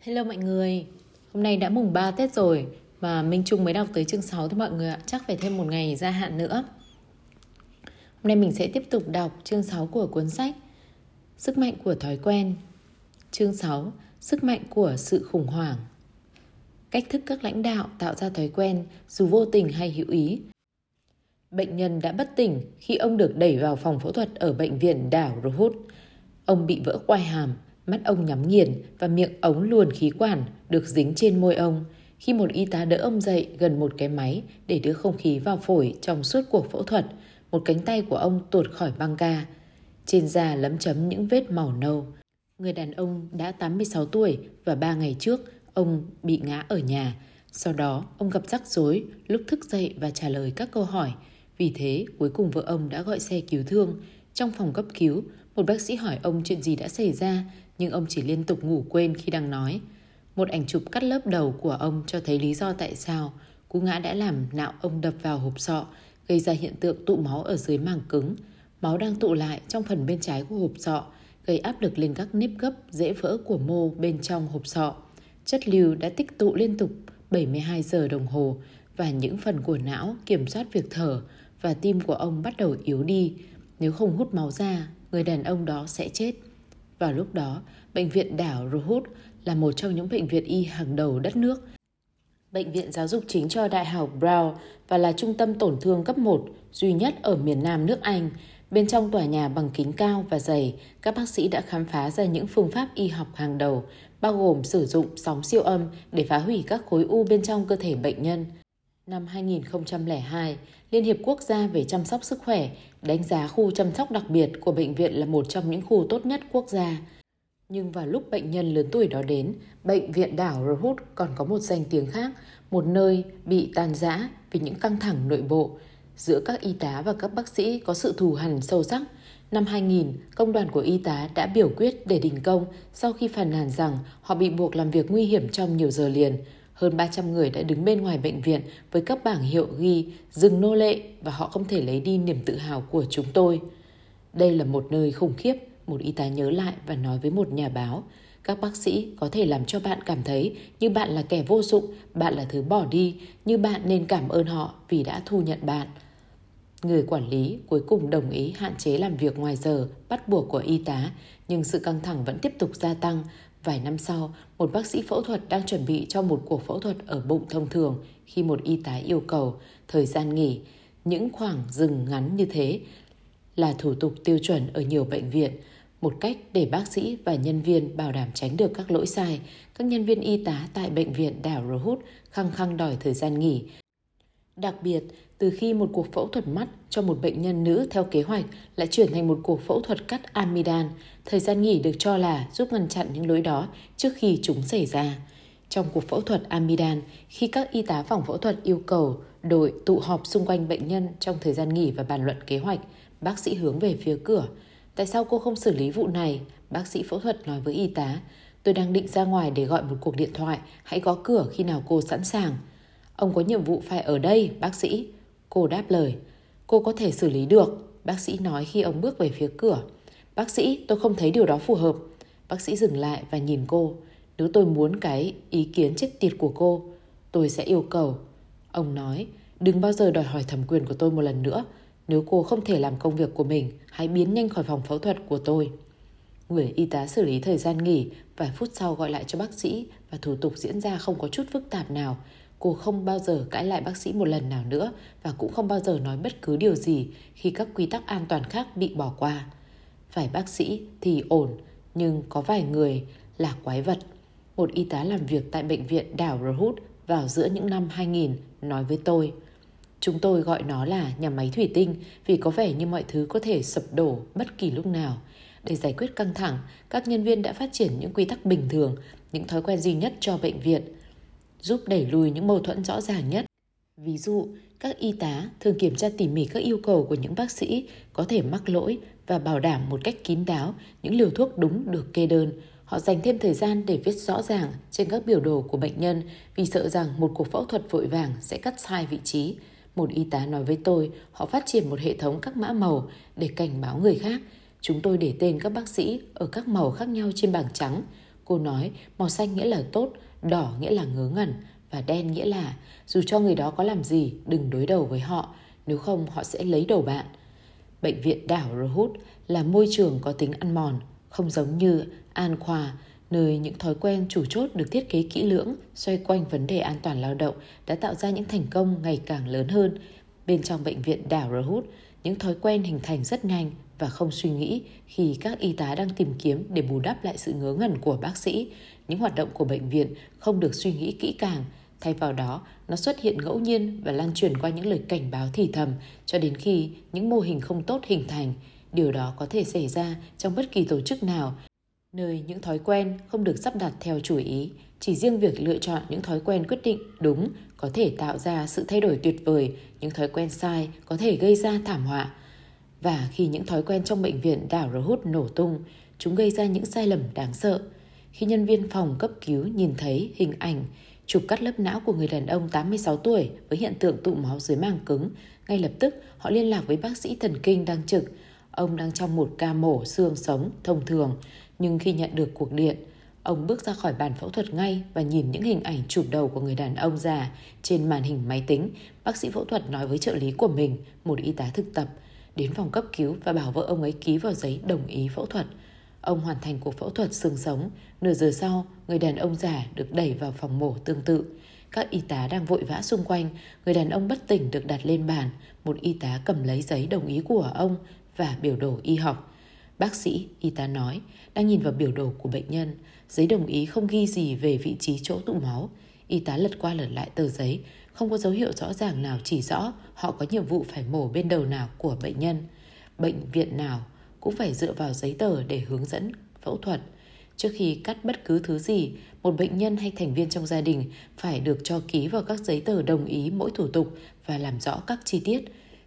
Hello mọi người, hôm nay đã mùng 3 Tết rồi mà Minh Trung mới đọc tới chương 6 thôi mọi người ạ, chắc phải thêm một ngày gia hạn nữa. Hôm nay mình sẽ tiếp tục đọc chương 6 của cuốn sách Sức mạnh của thói quen. Chương 6: Sức mạnh của sự khủng hoảng. Cách thức các lãnh đạo tạo ra thói quen dù vô tình hay hữu ý. Bệnh nhân đã bất tỉnh khi ông được đẩy vào phòng phẫu thuật ở bệnh viện đảo Rohut. Ông bị vỡ quai hàm, mắt ông nhắm nghiền và miệng ống luồn khí quản được dính trên môi ông khi một y tá đỡ ông dậy gần một cái máy để đưa không khí vào phổi trong suốt cuộc phẫu thuật, một cánh tay của ông tuột khỏi băng ca. Trên da lấm chấm những vết màu nâu. Người đàn ông đã 86 tuổi và 3 ngày trước ông bị ngã ở nhà. Sau đó, ông gặp rắc rối lúc thức dậy và trả lời các câu hỏi. Vì thế, cuối cùng vợ ông đã gọi xe cứu thương. Trong phòng cấp cứu, một bác sĩ hỏi ông chuyện gì đã xảy ra, nhưng ông chỉ liên tục ngủ quên khi đang nói. Một ảnh chụp cắt lớp đầu của ông cho thấy lý do tại sao cú ngã đã làm nạo ông đập vào hộp sọ, gây ra hiện tượng tụ máu ở dưới màng cứng. Máu đang tụ lại trong phần bên trái của hộp sọ, gây áp lực lên các nếp gấp dễ vỡ của mô bên trong hộp sọ. Chất lưu đã tích tụ liên tục 72 giờ đồng hồ và những phần của não kiểm soát việc thở và tim của ông bắt đầu yếu đi. Nếu không hút máu ra, người đàn ông đó sẽ chết. Vào lúc đó, bệnh viện đảo Rohut là một trong những bệnh viện y hàng đầu đất nước. Bệnh viện giáo dục chính cho Đại học Brown và là trung tâm tổn thương cấp 1 duy nhất ở miền Nam nước Anh. Bên trong tòa nhà bằng kính cao và dày, các bác sĩ đã khám phá ra những phương pháp y học hàng đầu, bao gồm sử dụng sóng siêu âm để phá hủy các khối u bên trong cơ thể bệnh nhân. Năm 2002, Liên hiệp Quốc gia về chăm sóc sức khỏe đánh giá khu chăm sóc đặc biệt của bệnh viện là một trong những khu tốt nhất quốc gia. Nhưng vào lúc bệnh nhân lớn tuổi đó đến, bệnh viện đảo Rohut còn có một danh tiếng khác, một nơi bị tàn giã vì những căng thẳng nội bộ. Giữa các y tá và các bác sĩ có sự thù hằn sâu sắc. Năm 2000, công đoàn của y tá đã biểu quyết để đình công sau khi phàn nàn rằng họ bị buộc làm việc nguy hiểm trong nhiều giờ liền. Hơn 300 người đã đứng bên ngoài bệnh viện với các bảng hiệu ghi dừng nô lệ và họ không thể lấy đi niềm tự hào của chúng tôi. Đây là một nơi khủng khiếp, một y tá nhớ lại và nói với một nhà báo. Các bác sĩ có thể làm cho bạn cảm thấy như bạn là kẻ vô dụng, bạn là thứ bỏ đi, như bạn nên cảm ơn họ vì đã thu nhận bạn. Người quản lý cuối cùng đồng ý hạn chế làm việc ngoài giờ bắt buộc của y tá, nhưng sự căng thẳng vẫn tiếp tục gia tăng Vài năm sau, một bác sĩ phẫu thuật đang chuẩn bị cho một cuộc phẫu thuật ở bụng thông thường khi một y tá yêu cầu thời gian nghỉ. Những khoảng dừng ngắn như thế là thủ tục tiêu chuẩn ở nhiều bệnh viện, một cách để bác sĩ và nhân viên bảo đảm tránh được các lỗi sai. Các nhân viên y tá tại bệnh viện đảo Rohut khăng khăng đòi thời gian nghỉ. Đặc biệt, từ khi một cuộc phẫu thuật mắt cho một bệnh nhân nữ theo kế hoạch lại chuyển thành một cuộc phẫu thuật cắt amidan, thời gian nghỉ được cho là giúp ngăn chặn những lỗi đó trước khi chúng xảy ra. Trong cuộc phẫu thuật amidan, khi các y tá phòng phẫu thuật yêu cầu đội tụ họp xung quanh bệnh nhân trong thời gian nghỉ và bàn luận kế hoạch, bác sĩ hướng về phía cửa. Tại sao cô không xử lý vụ này? Bác sĩ phẫu thuật nói với y tá. Tôi đang định ra ngoài để gọi một cuộc điện thoại, hãy gõ cửa khi nào cô sẵn sàng. Ông có nhiệm vụ phải ở đây, bác sĩ. Cô đáp lời. Cô có thể xử lý được, bác sĩ nói khi ông bước về phía cửa. Bác sĩ, tôi không thấy điều đó phù hợp. Bác sĩ dừng lại và nhìn cô. Nếu tôi muốn cái ý kiến chết tiệt của cô, tôi sẽ yêu cầu. Ông nói, đừng bao giờ đòi hỏi thẩm quyền của tôi một lần nữa. Nếu cô không thể làm công việc của mình, hãy biến nhanh khỏi phòng phẫu thuật của tôi. Người y tá xử lý thời gian nghỉ, vài phút sau gọi lại cho bác sĩ và thủ tục diễn ra không có chút phức tạp nào. Cô không bao giờ cãi lại bác sĩ một lần nào nữa và cũng không bao giờ nói bất cứ điều gì khi các quy tắc an toàn khác bị bỏ qua. Vài bác sĩ thì ổn, nhưng có vài người là quái vật. Một y tá làm việc tại bệnh viện đảo Rohut vào giữa những năm 2000 nói với tôi. Chúng tôi gọi nó là nhà máy thủy tinh vì có vẻ như mọi thứ có thể sập đổ bất kỳ lúc nào. Để giải quyết căng thẳng, các nhân viên đã phát triển những quy tắc bình thường, những thói quen duy nhất cho bệnh viện – giúp đẩy lùi những mâu thuẫn rõ ràng nhất. Ví dụ, các y tá thường kiểm tra tỉ mỉ các yêu cầu của những bác sĩ có thể mắc lỗi và bảo đảm một cách kín đáo những liều thuốc đúng được kê đơn. Họ dành thêm thời gian để viết rõ ràng trên các biểu đồ của bệnh nhân vì sợ rằng một cuộc phẫu thuật vội vàng sẽ cắt sai vị trí. Một y tá nói với tôi, họ phát triển một hệ thống các mã màu để cảnh báo người khác. Chúng tôi để tên các bác sĩ ở các màu khác nhau trên bảng trắng. Cô nói màu xanh nghĩa là tốt, đỏ nghĩa là ngớ ngẩn và đen nghĩa là dù cho người đó có làm gì đừng đối đầu với họ, nếu không họ sẽ lấy đầu bạn. Bệnh viện đảo Rohut là môi trường có tính ăn mòn, không giống như An Khoa, nơi những thói quen chủ chốt được thiết kế kỹ lưỡng xoay quanh vấn đề an toàn lao động đã tạo ra những thành công ngày càng lớn hơn. Bên trong bệnh viện đảo Rohut, những thói quen hình thành rất nhanh và không suy nghĩ khi các y tá đang tìm kiếm để bù đắp lại sự ngớ ngẩn của bác sĩ. Những hoạt động của bệnh viện không được suy nghĩ kỹ càng, thay vào đó nó xuất hiện ngẫu nhiên và lan truyền qua những lời cảnh báo thì thầm cho đến khi những mô hình không tốt hình thành. Điều đó có thể xảy ra trong bất kỳ tổ chức nào, nơi những thói quen không được sắp đặt theo chủ ý. Chỉ riêng việc lựa chọn những thói quen quyết định đúng có thể tạo ra sự thay đổi tuyệt vời, những thói quen sai có thể gây ra thảm họa. Và khi những thói quen trong bệnh viện đảo hút nổ tung, chúng gây ra những sai lầm đáng sợ. Khi nhân viên phòng cấp cứu nhìn thấy hình ảnh chụp cắt lớp não của người đàn ông 86 tuổi với hiện tượng tụ máu dưới màng cứng, ngay lập tức họ liên lạc với bác sĩ thần kinh đang trực. Ông đang trong một ca mổ xương sống thông thường, nhưng khi nhận được cuộc điện, ông bước ra khỏi bàn phẫu thuật ngay và nhìn những hình ảnh chụp đầu của người đàn ông già trên màn hình máy tính. Bác sĩ phẫu thuật nói với trợ lý của mình, một y tá thực tập, đến phòng cấp cứu và bảo vợ ông ấy ký vào giấy đồng ý phẫu thuật. Ông hoàn thành cuộc phẫu thuật xương sống. Nửa giờ sau, người đàn ông già được đẩy vào phòng mổ tương tự. Các y tá đang vội vã xung quanh. Người đàn ông bất tỉnh được đặt lên bàn. Một y tá cầm lấy giấy đồng ý của ông và biểu đồ y học. Bác sĩ, y tá nói, đang nhìn vào biểu đồ của bệnh nhân. Giấy đồng ý không ghi gì về vị trí chỗ tụ máu. Y tá lật qua lật lại tờ giấy, không có dấu hiệu rõ ràng nào chỉ rõ họ có nhiệm vụ phải mổ bên đầu nào của bệnh nhân. Bệnh viện nào cũng phải dựa vào giấy tờ để hướng dẫn phẫu thuật. Trước khi cắt bất cứ thứ gì, một bệnh nhân hay thành viên trong gia đình phải được cho ký vào các giấy tờ đồng ý mỗi thủ tục và làm rõ các chi tiết.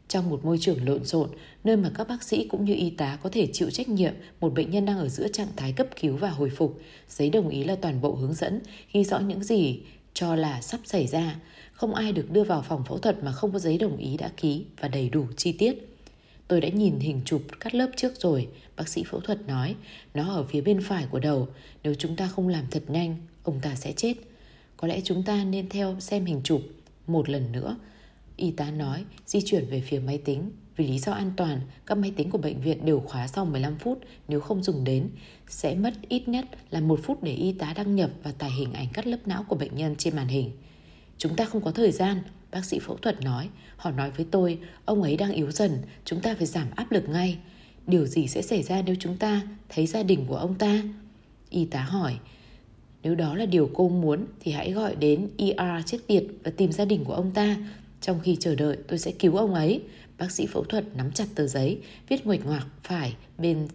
Trong một môi trường lộn xộn, nơi mà các bác sĩ cũng như y tá có thể chịu trách nhiệm một bệnh nhân đang ở giữa trạng thái cấp cứu và hồi phục, giấy đồng ý là toàn bộ hướng dẫn, ghi rõ những gì cho là sắp xảy ra. Không ai được đưa vào phòng phẫu thuật mà không có giấy đồng ý đã ký và đầy đủ chi tiết. Tôi đã nhìn hình chụp cắt lớp trước rồi, bác sĩ phẫu thuật nói. Nó ở phía bên phải của đầu. Nếu chúng ta không làm thật nhanh, ông ta sẽ chết. Có lẽ chúng ta nên theo xem hình chụp một lần nữa. Y tá nói, di chuyển về phía máy tính. Vì lý do an toàn, các máy tính của bệnh viện đều khóa sau 15 phút nếu không dùng đến. Sẽ mất ít nhất là một phút để y tá đăng nhập và tải hình ảnh cắt lớp não của bệnh nhân trên màn hình. Chúng ta không có thời gian, Bác sĩ phẫu thuật nói, họ nói với tôi, ông ấy đang yếu dần, chúng ta phải giảm áp lực ngay. Điều gì sẽ xảy ra nếu chúng ta thấy gia đình của ông ta? Y tá hỏi, nếu đó là điều cô muốn thì hãy gọi đến ER chết tiệt và tìm gia đình của ông ta. Trong khi chờ đợi tôi sẽ cứu ông ấy. Bác sĩ phẫu thuật nắm chặt tờ giấy, viết nguệch ngoạc phải bên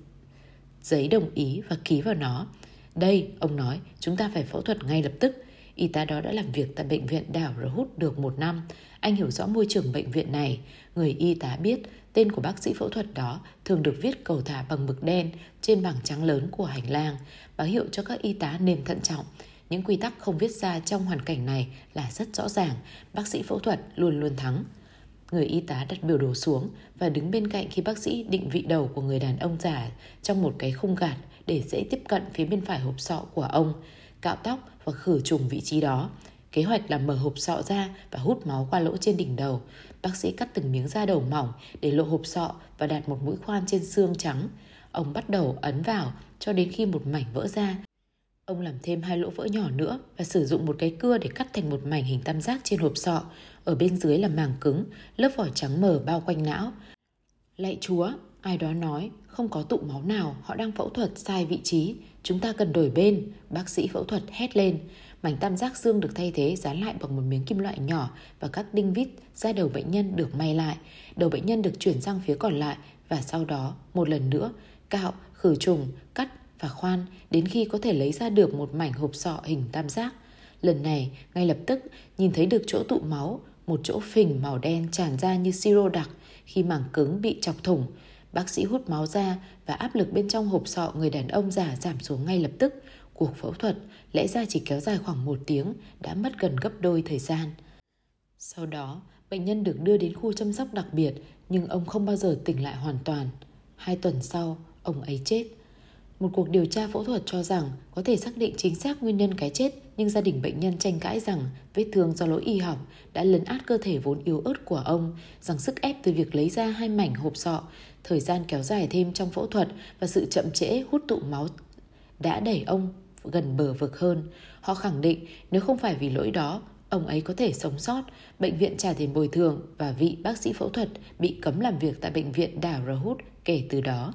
giấy đồng ý và ký vào nó. Đây, ông nói, chúng ta phải phẫu thuật ngay lập tức. Y tá đó đã làm việc tại bệnh viện đảo Rhut được một năm. Anh hiểu rõ môi trường bệnh viện này. Người y tá biết tên của bác sĩ phẫu thuật đó thường được viết cầu thả bằng mực đen trên bảng trắng lớn của hành lang, báo hiệu cho các y tá nên thận trọng. Những quy tắc không viết ra trong hoàn cảnh này là rất rõ ràng. Bác sĩ phẫu thuật luôn luôn thắng. Người y tá đặt biểu đồ xuống và đứng bên cạnh khi bác sĩ định vị đầu của người đàn ông già trong một cái khung gạt để dễ tiếp cận phía bên phải hộp sọ của ông cạo tóc và khử trùng vị trí đó. Kế hoạch là mở hộp sọ ra và hút máu qua lỗ trên đỉnh đầu. Bác sĩ cắt từng miếng da đầu mỏng để lộ hộp sọ và đặt một mũi khoan trên xương trắng. Ông bắt đầu ấn vào cho đến khi một mảnh vỡ ra. Ông làm thêm hai lỗ vỡ nhỏ nữa và sử dụng một cái cưa để cắt thành một mảnh hình tam giác trên hộp sọ. Ở bên dưới là màng cứng, lớp vỏ trắng mờ bao quanh não. Lạy chúa, ai đó nói, không có tụ máu nào, họ đang phẫu thuật sai vị trí. Chúng ta cần đổi bên, bác sĩ phẫu thuật hét lên. Mảnh tam giác xương được thay thế dán lại bằng một miếng kim loại nhỏ và các đinh vít ra đầu bệnh nhân được may lại. Đầu bệnh nhân được chuyển sang phía còn lại và sau đó một lần nữa cạo, khử trùng, cắt và khoan đến khi có thể lấy ra được một mảnh hộp sọ hình tam giác. Lần này, ngay lập tức nhìn thấy được chỗ tụ máu, một chỗ phình màu đen tràn ra như siro đặc khi mảng cứng bị chọc thủng. Bác sĩ hút máu ra và áp lực bên trong hộp sọ người đàn ông già giảm xuống ngay lập tức. Cuộc phẫu thuật lẽ ra chỉ kéo dài khoảng một tiếng đã mất gần gấp đôi thời gian. Sau đó, bệnh nhân được đưa đến khu chăm sóc đặc biệt nhưng ông không bao giờ tỉnh lại hoàn toàn. Hai tuần sau, ông ấy chết. Một cuộc điều tra phẫu thuật cho rằng có thể xác định chính xác nguyên nhân cái chết, nhưng gia đình bệnh nhân tranh cãi rằng vết thương do lỗi y học đã lấn át cơ thể vốn yếu ớt của ông, rằng sức ép từ việc lấy ra hai mảnh hộp sọ, thời gian kéo dài thêm trong phẫu thuật và sự chậm trễ hút tụ máu đã đẩy ông gần bờ vực hơn. Họ khẳng định nếu không phải vì lỗi đó, ông ấy có thể sống sót, bệnh viện trả tiền bồi thường và vị bác sĩ phẫu thuật bị cấm làm việc tại bệnh viện đảo Rahut kể từ đó.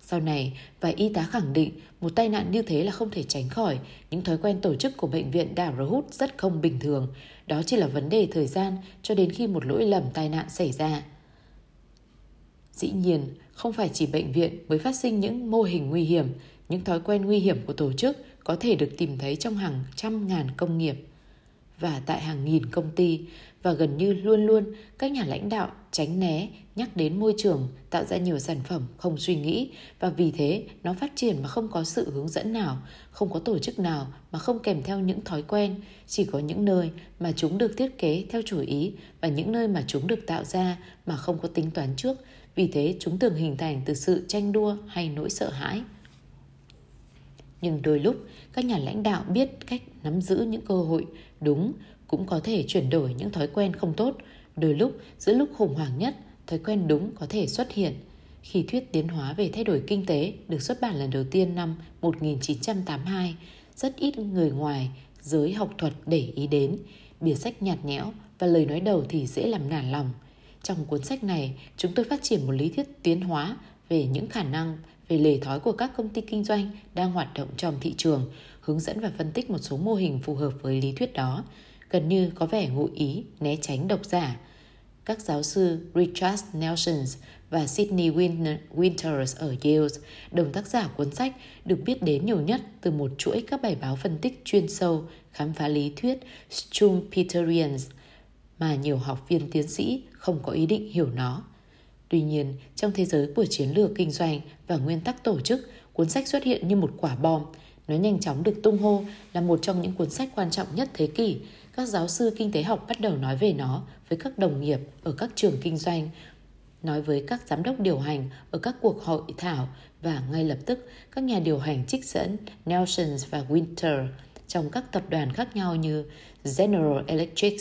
Sau này, vài y tá khẳng định một tai nạn như thế là không thể tránh khỏi. Những thói quen tổ chức của bệnh viện đảo Rahut rất không bình thường. Đó chỉ là vấn đề thời gian cho đến khi một lỗi lầm tai nạn xảy ra. Dĩ nhiên, không phải chỉ bệnh viện mới phát sinh những mô hình nguy hiểm, những thói quen nguy hiểm của tổ chức có thể được tìm thấy trong hàng trăm ngàn công nghiệp. Và tại hàng nghìn công ty và gần như luôn luôn các nhà lãnh đạo tránh né nhắc đến môi trường tạo ra nhiều sản phẩm không suy nghĩ và vì thế nó phát triển mà không có sự hướng dẫn nào không có tổ chức nào mà không kèm theo những thói quen chỉ có những nơi mà chúng được thiết kế theo chủ ý và những nơi mà chúng được tạo ra mà không có tính toán trước vì thế chúng thường hình thành từ sự tranh đua hay nỗi sợ hãi. Nhưng đôi lúc các nhà lãnh đạo biết cách nắm giữ những cơ hội đúng cũng có thể chuyển đổi những thói quen không tốt. Đôi lúc giữa lúc khủng hoảng nhất thói quen đúng có thể xuất hiện. Khi thuyết tiến hóa về thay đổi kinh tế được xuất bản lần đầu tiên năm 1982, rất ít người ngoài giới học thuật để ý đến, bìa sách nhạt nhẽo và lời nói đầu thì dễ làm nản lòng. Trong cuốn sách này, chúng tôi phát triển một lý thuyết tiến hóa về những khả năng về lề thói của các công ty kinh doanh đang hoạt động trong thị trường, hướng dẫn và phân tích một số mô hình phù hợp với lý thuyết đó, gần như có vẻ ngụ ý né tránh độc giả. Các giáo sư Richard Nelson và Sydney Winters ở Yale, đồng tác giả cuốn sách, được biết đến nhiều nhất từ một chuỗi các bài báo phân tích chuyên sâu khám phá lý thuyết Schumpeterians mà nhiều học viên tiến sĩ không có ý định hiểu nó. Tuy nhiên, trong thế giới của chiến lược kinh doanh và nguyên tắc tổ chức, cuốn sách xuất hiện như một quả bom. Nó nhanh chóng được tung hô là một trong những cuốn sách quan trọng nhất thế kỷ. Các giáo sư kinh tế học bắt đầu nói về nó với các đồng nghiệp ở các trường kinh doanh, nói với các giám đốc điều hành ở các cuộc hội thảo và ngay lập tức các nhà điều hành trích dẫn Nelson và Winter trong các tập đoàn khác nhau như General Electric,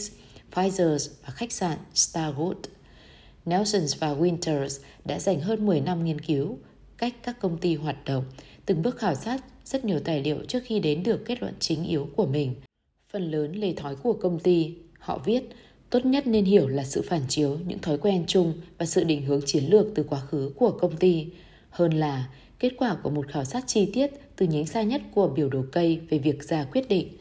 Pfizer và khách sạn Starwood. Nelson và Winters đã dành hơn 10 năm nghiên cứu cách các công ty hoạt động, từng bước khảo sát rất nhiều tài liệu trước khi đến được kết luận chính yếu của mình. Phần lớn lề thói của công ty, họ viết, tốt nhất nên hiểu là sự phản chiếu những thói quen chung và sự định hướng chiến lược từ quá khứ của công ty, hơn là kết quả của một khảo sát chi tiết từ nhánh xa nhất của biểu đồ cây về việc ra quyết định.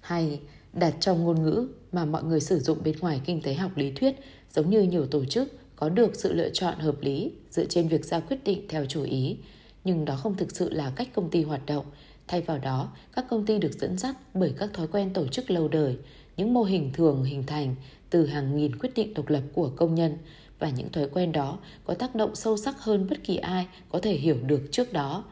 Hay đặt trong ngôn ngữ mà mọi người sử dụng bên ngoài kinh tế học lý thuyết giống như nhiều tổ chức có được sự lựa chọn hợp lý dựa trên việc ra quyết định theo chủ ý, nhưng đó không thực sự là cách công ty hoạt động. Thay vào đó, các công ty được dẫn dắt bởi các thói quen tổ chức lâu đời, những mô hình thường hình thành từ hàng nghìn quyết định độc lập của công nhân và những thói quen đó có tác động sâu sắc hơn bất kỳ ai có thể hiểu được trước đó.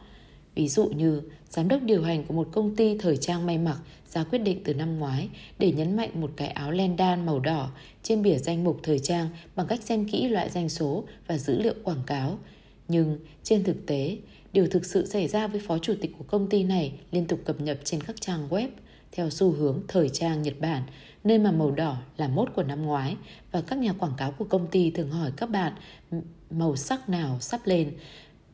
Ví dụ như giám đốc điều hành của một công ty thời trang may mặc ra quyết định từ năm ngoái để nhấn mạnh một cái áo len đan màu đỏ trên bìa danh mục thời trang bằng cách xem kỹ loại danh số và dữ liệu quảng cáo. Nhưng trên thực tế, điều thực sự xảy ra với phó chủ tịch của công ty này liên tục cập nhật trên các trang web theo xu hướng thời trang Nhật Bản, nơi mà màu đỏ là mốt của năm ngoái và các nhà quảng cáo của công ty thường hỏi các bạn màu sắc nào sắp lên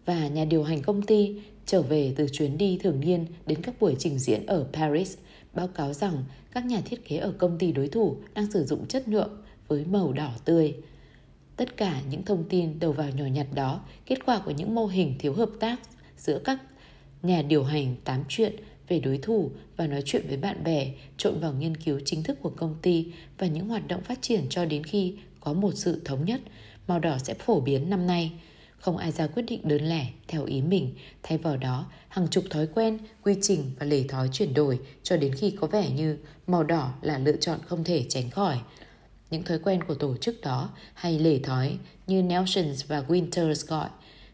và nhà điều hành công ty trở về từ chuyến đi thường niên đến các buổi trình diễn ở Paris báo cáo rằng các nhà thiết kế ở công ty đối thủ đang sử dụng chất nhuộm với màu đỏ tươi. Tất cả những thông tin đầu vào nhỏ nhặt đó, kết quả của những mô hình thiếu hợp tác giữa các nhà điều hành tám chuyện về đối thủ và nói chuyện với bạn bè trộn vào nghiên cứu chính thức của công ty và những hoạt động phát triển cho đến khi có một sự thống nhất, màu đỏ sẽ phổ biến năm nay. Không ai ra quyết định đơn lẻ theo ý mình, thay vào đó hàng chục thói quen, quy trình và lề thói chuyển đổi cho đến khi có vẻ như màu đỏ là lựa chọn không thể tránh khỏi. Những thói quen của tổ chức đó hay lề thói như Nelson và Winters gọi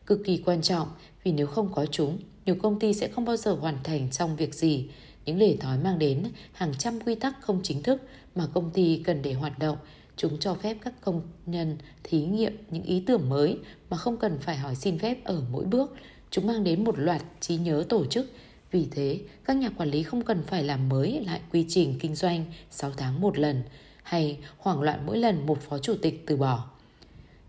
cực kỳ quan trọng vì nếu không có chúng, nhiều công ty sẽ không bao giờ hoàn thành xong việc gì. Những lề thói mang đến hàng trăm quy tắc không chính thức mà công ty cần để hoạt động Chúng cho phép các công nhân thí nghiệm những ý tưởng mới mà không cần phải hỏi xin phép ở mỗi bước. Chúng mang đến một loạt trí nhớ tổ chức. Vì thế, các nhà quản lý không cần phải làm mới lại quy trình kinh doanh 6 tháng một lần hay hoảng loạn mỗi lần một phó chủ tịch từ bỏ.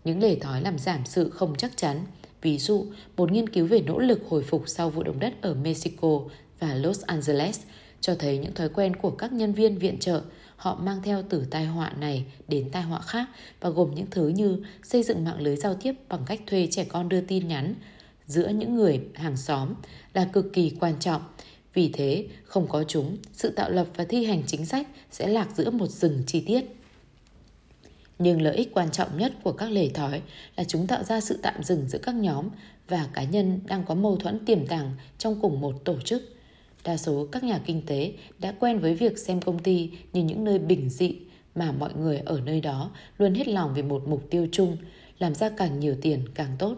Những lề thói làm giảm sự không chắc chắn. Ví dụ, một nghiên cứu về nỗ lực hồi phục sau vụ động đất ở Mexico và Los Angeles cho thấy những thói quen của các nhân viên viện trợ họ mang theo từ tai họa này đến tai họa khác và gồm những thứ như xây dựng mạng lưới giao tiếp bằng cách thuê trẻ con đưa tin nhắn giữa những người hàng xóm là cực kỳ quan trọng. Vì thế, không có chúng, sự tạo lập và thi hành chính sách sẽ lạc giữa một rừng chi tiết. Nhưng lợi ích quan trọng nhất của các lề thói là chúng tạo ra sự tạm dừng giữa các nhóm và cá nhân đang có mâu thuẫn tiềm tàng trong cùng một tổ chức. Đa số các nhà kinh tế đã quen với việc xem công ty như những nơi bình dị mà mọi người ở nơi đó luôn hết lòng vì một mục tiêu chung, làm ra càng nhiều tiền càng tốt.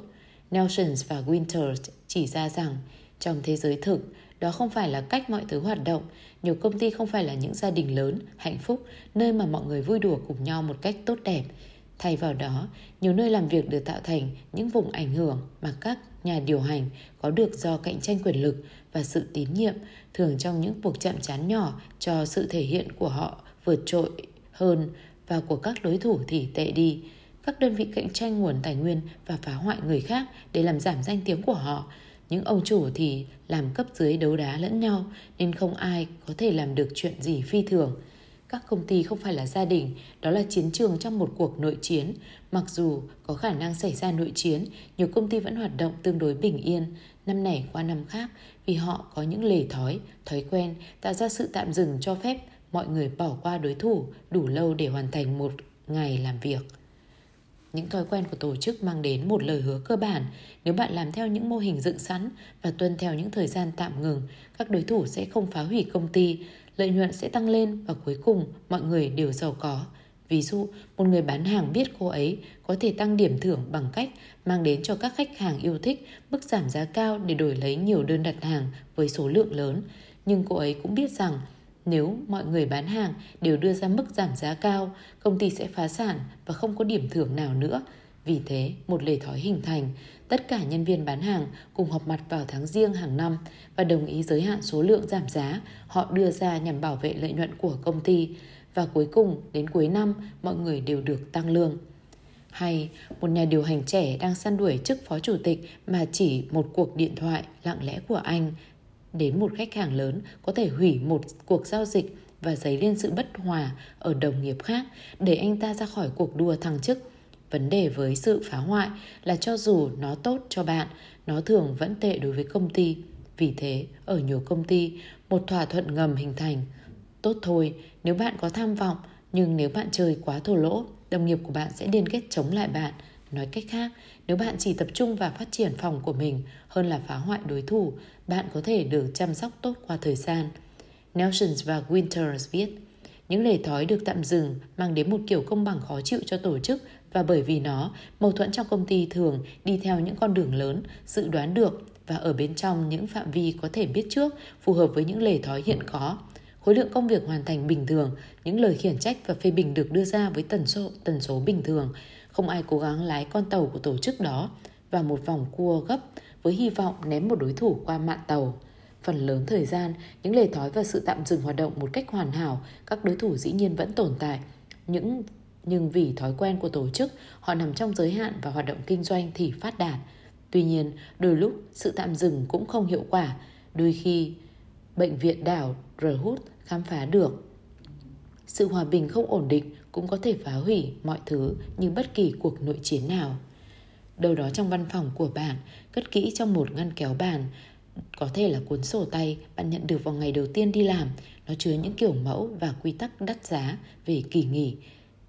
Nelson và Winters chỉ ra rằng trong thế giới thực, đó không phải là cách mọi thứ hoạt động. Nhiều công ty không phải là những gia đình lớn, hạnh phúc, nơi mà mọi người vui đùa cùng nhau một cách tốt đẹp. Thay vào đó, nhiều nơi làm việc được tạo thành những vùng ảnh hưởng mà các nhà điều hành có được do cạnh tranh quyền lực và sự tín nhiệm, thường trong những cuộc chạm trán nhỏ cho sự thể hiện của họ vượt trội hơn và của các đối thủ thì tệ đi. Các đơn vị cạnh tranh nguồn tài nguyên và phá hoại người khác để làm giảm danh tiếng của họ. Những ông chủ thì làm cấp dưới đấu đá lẫn nhau nên không ai có thể làm được chuyện gì phi thường. Các công ty không phải là gia đình, đó là chiến trường trong một cuộc nội chiến. Mặc dù có khả năng xảy ra nội chiến, nhiều công ty vẫn hoạt động tương đối bình yên, năm này qua năm khác vì họ có những lề thói, thói quen tạo ra sự tạm dừng cho phép mọi người bỏ qua đối thủ đủ lâu để hoàn thành một ngày làm việc. Những thói quen của tổ chức mang đến một lời hứa cơ bản. Nếu bạn làm theo những mô hình dựng sẵn và tuân theo những thời gian tạm ngừng, các đối thủ sẽ không phá hủy công ty, lợi nhuận sẽ tăng lên và cuối cùng mọi người đều giàu có. Ví dụ, một người bán hàng biết cô ấy có thể tăng điểm thưởng bằng cách mang đến cho các khách hàng yêu thích mức giảm giá cao để đổi lấy nhiều đơn đặt hàng với số lượng lớn. Nhưng cô ấy cũng biết rằng nếu mọi người bán hàng đều đưa ra mức giảm giá cao, công ty sẽ phá sản và không có điểm thưởng nào nữa. Vì thế, một lề thói hình thành, tất cả nhân viên bán hàng cùng họp mặt vào tháng riêng hàng năm và đồng ý giới hạn số lượng giảm giá họ đưa ra nhằm bảo vệ lợi nhuận của công ty. Và cuối cùng, đến cuối năm, mọi người đều được tăng lương. Hay một nhà điều hành trẻ đang săn đuổi chức phó chủ tịch mà chỉ một cuộc điện thoại lặng lẽ của anh đến một khách hàng lớn có thể hủy một cuộc giao dịch và dấy lên sự bất hòa ở đồng nghiệp khác để anh ta ra khỏi cuộc đua thăng chức. Vấn đề với sự phá hoại là cho dù nó tốt cho bạn, nó thường vẫn tệ đối với công ty. Vì thế, ở nhiều công ty, một thỏa thuận ngầm hình thành. Tốt thôi, nếu bạn có tham vọng, nhưng nếu bạn chơi quá thổ lỗ, đồng nghiệp của bạn sẽ liên kết chống lại bạn. Nói cách khác, nếu bạn chỉ tập trung vào phát triển phòng của mình hơn là phá hoại đối thủ, bạn có thể được chăm sóc tốt qua thời gian. Nelson và Winters viết, những lề thói được tạm dừng mang đến một kiểu công bằng khó chịu cho tổ chức và bởi vì nó, mâu thuẫn trong công ty thường đi theo những con đường lớn, dự đoán được và ở bên trong những phạm vi có thể biết trước phù hợp với những lề thói hiện có. Khối lượng công việc hoàn thành bình thường, những lời khiển trách và phê bình được đưa ra với tần số tần số bình thường. Không ai cố gắng lái con tàu của tổ chức đó và một vòng cua gấp với hy vọng ném một đối thủ qua mạn tàu. Phần lớn thời gian, những lề thói và sự tạm dừng hoạt động một cách hoàn hảo, các đối thủ dĩ nhiên vẫn tồn tại. Những nhưng vì thói quen của tổ chức, họ nằm trong giới hạn và hoạt động kinh doanh thì phát đạt. Tuy nhiên, đôi lúc sự tạm dừng cũng không hiệu quả, đôi khi bệnh viện đảo Rhut khám phá được. Sự hòa bình không ổn định cũng có thể phá hủy mọi thứ như bất kỳ cuộc nội chiến nào. Đâu đó trong văn phòng của bạn, cất kỹ trong một ngăn kéo bàn, có thể là cuốn sổ tay bạn nhận được vào ngày đầu tiên đi làm. Nó chứa những kiểu mẫu và quy tắc đắt giá về kỳ nghỉ,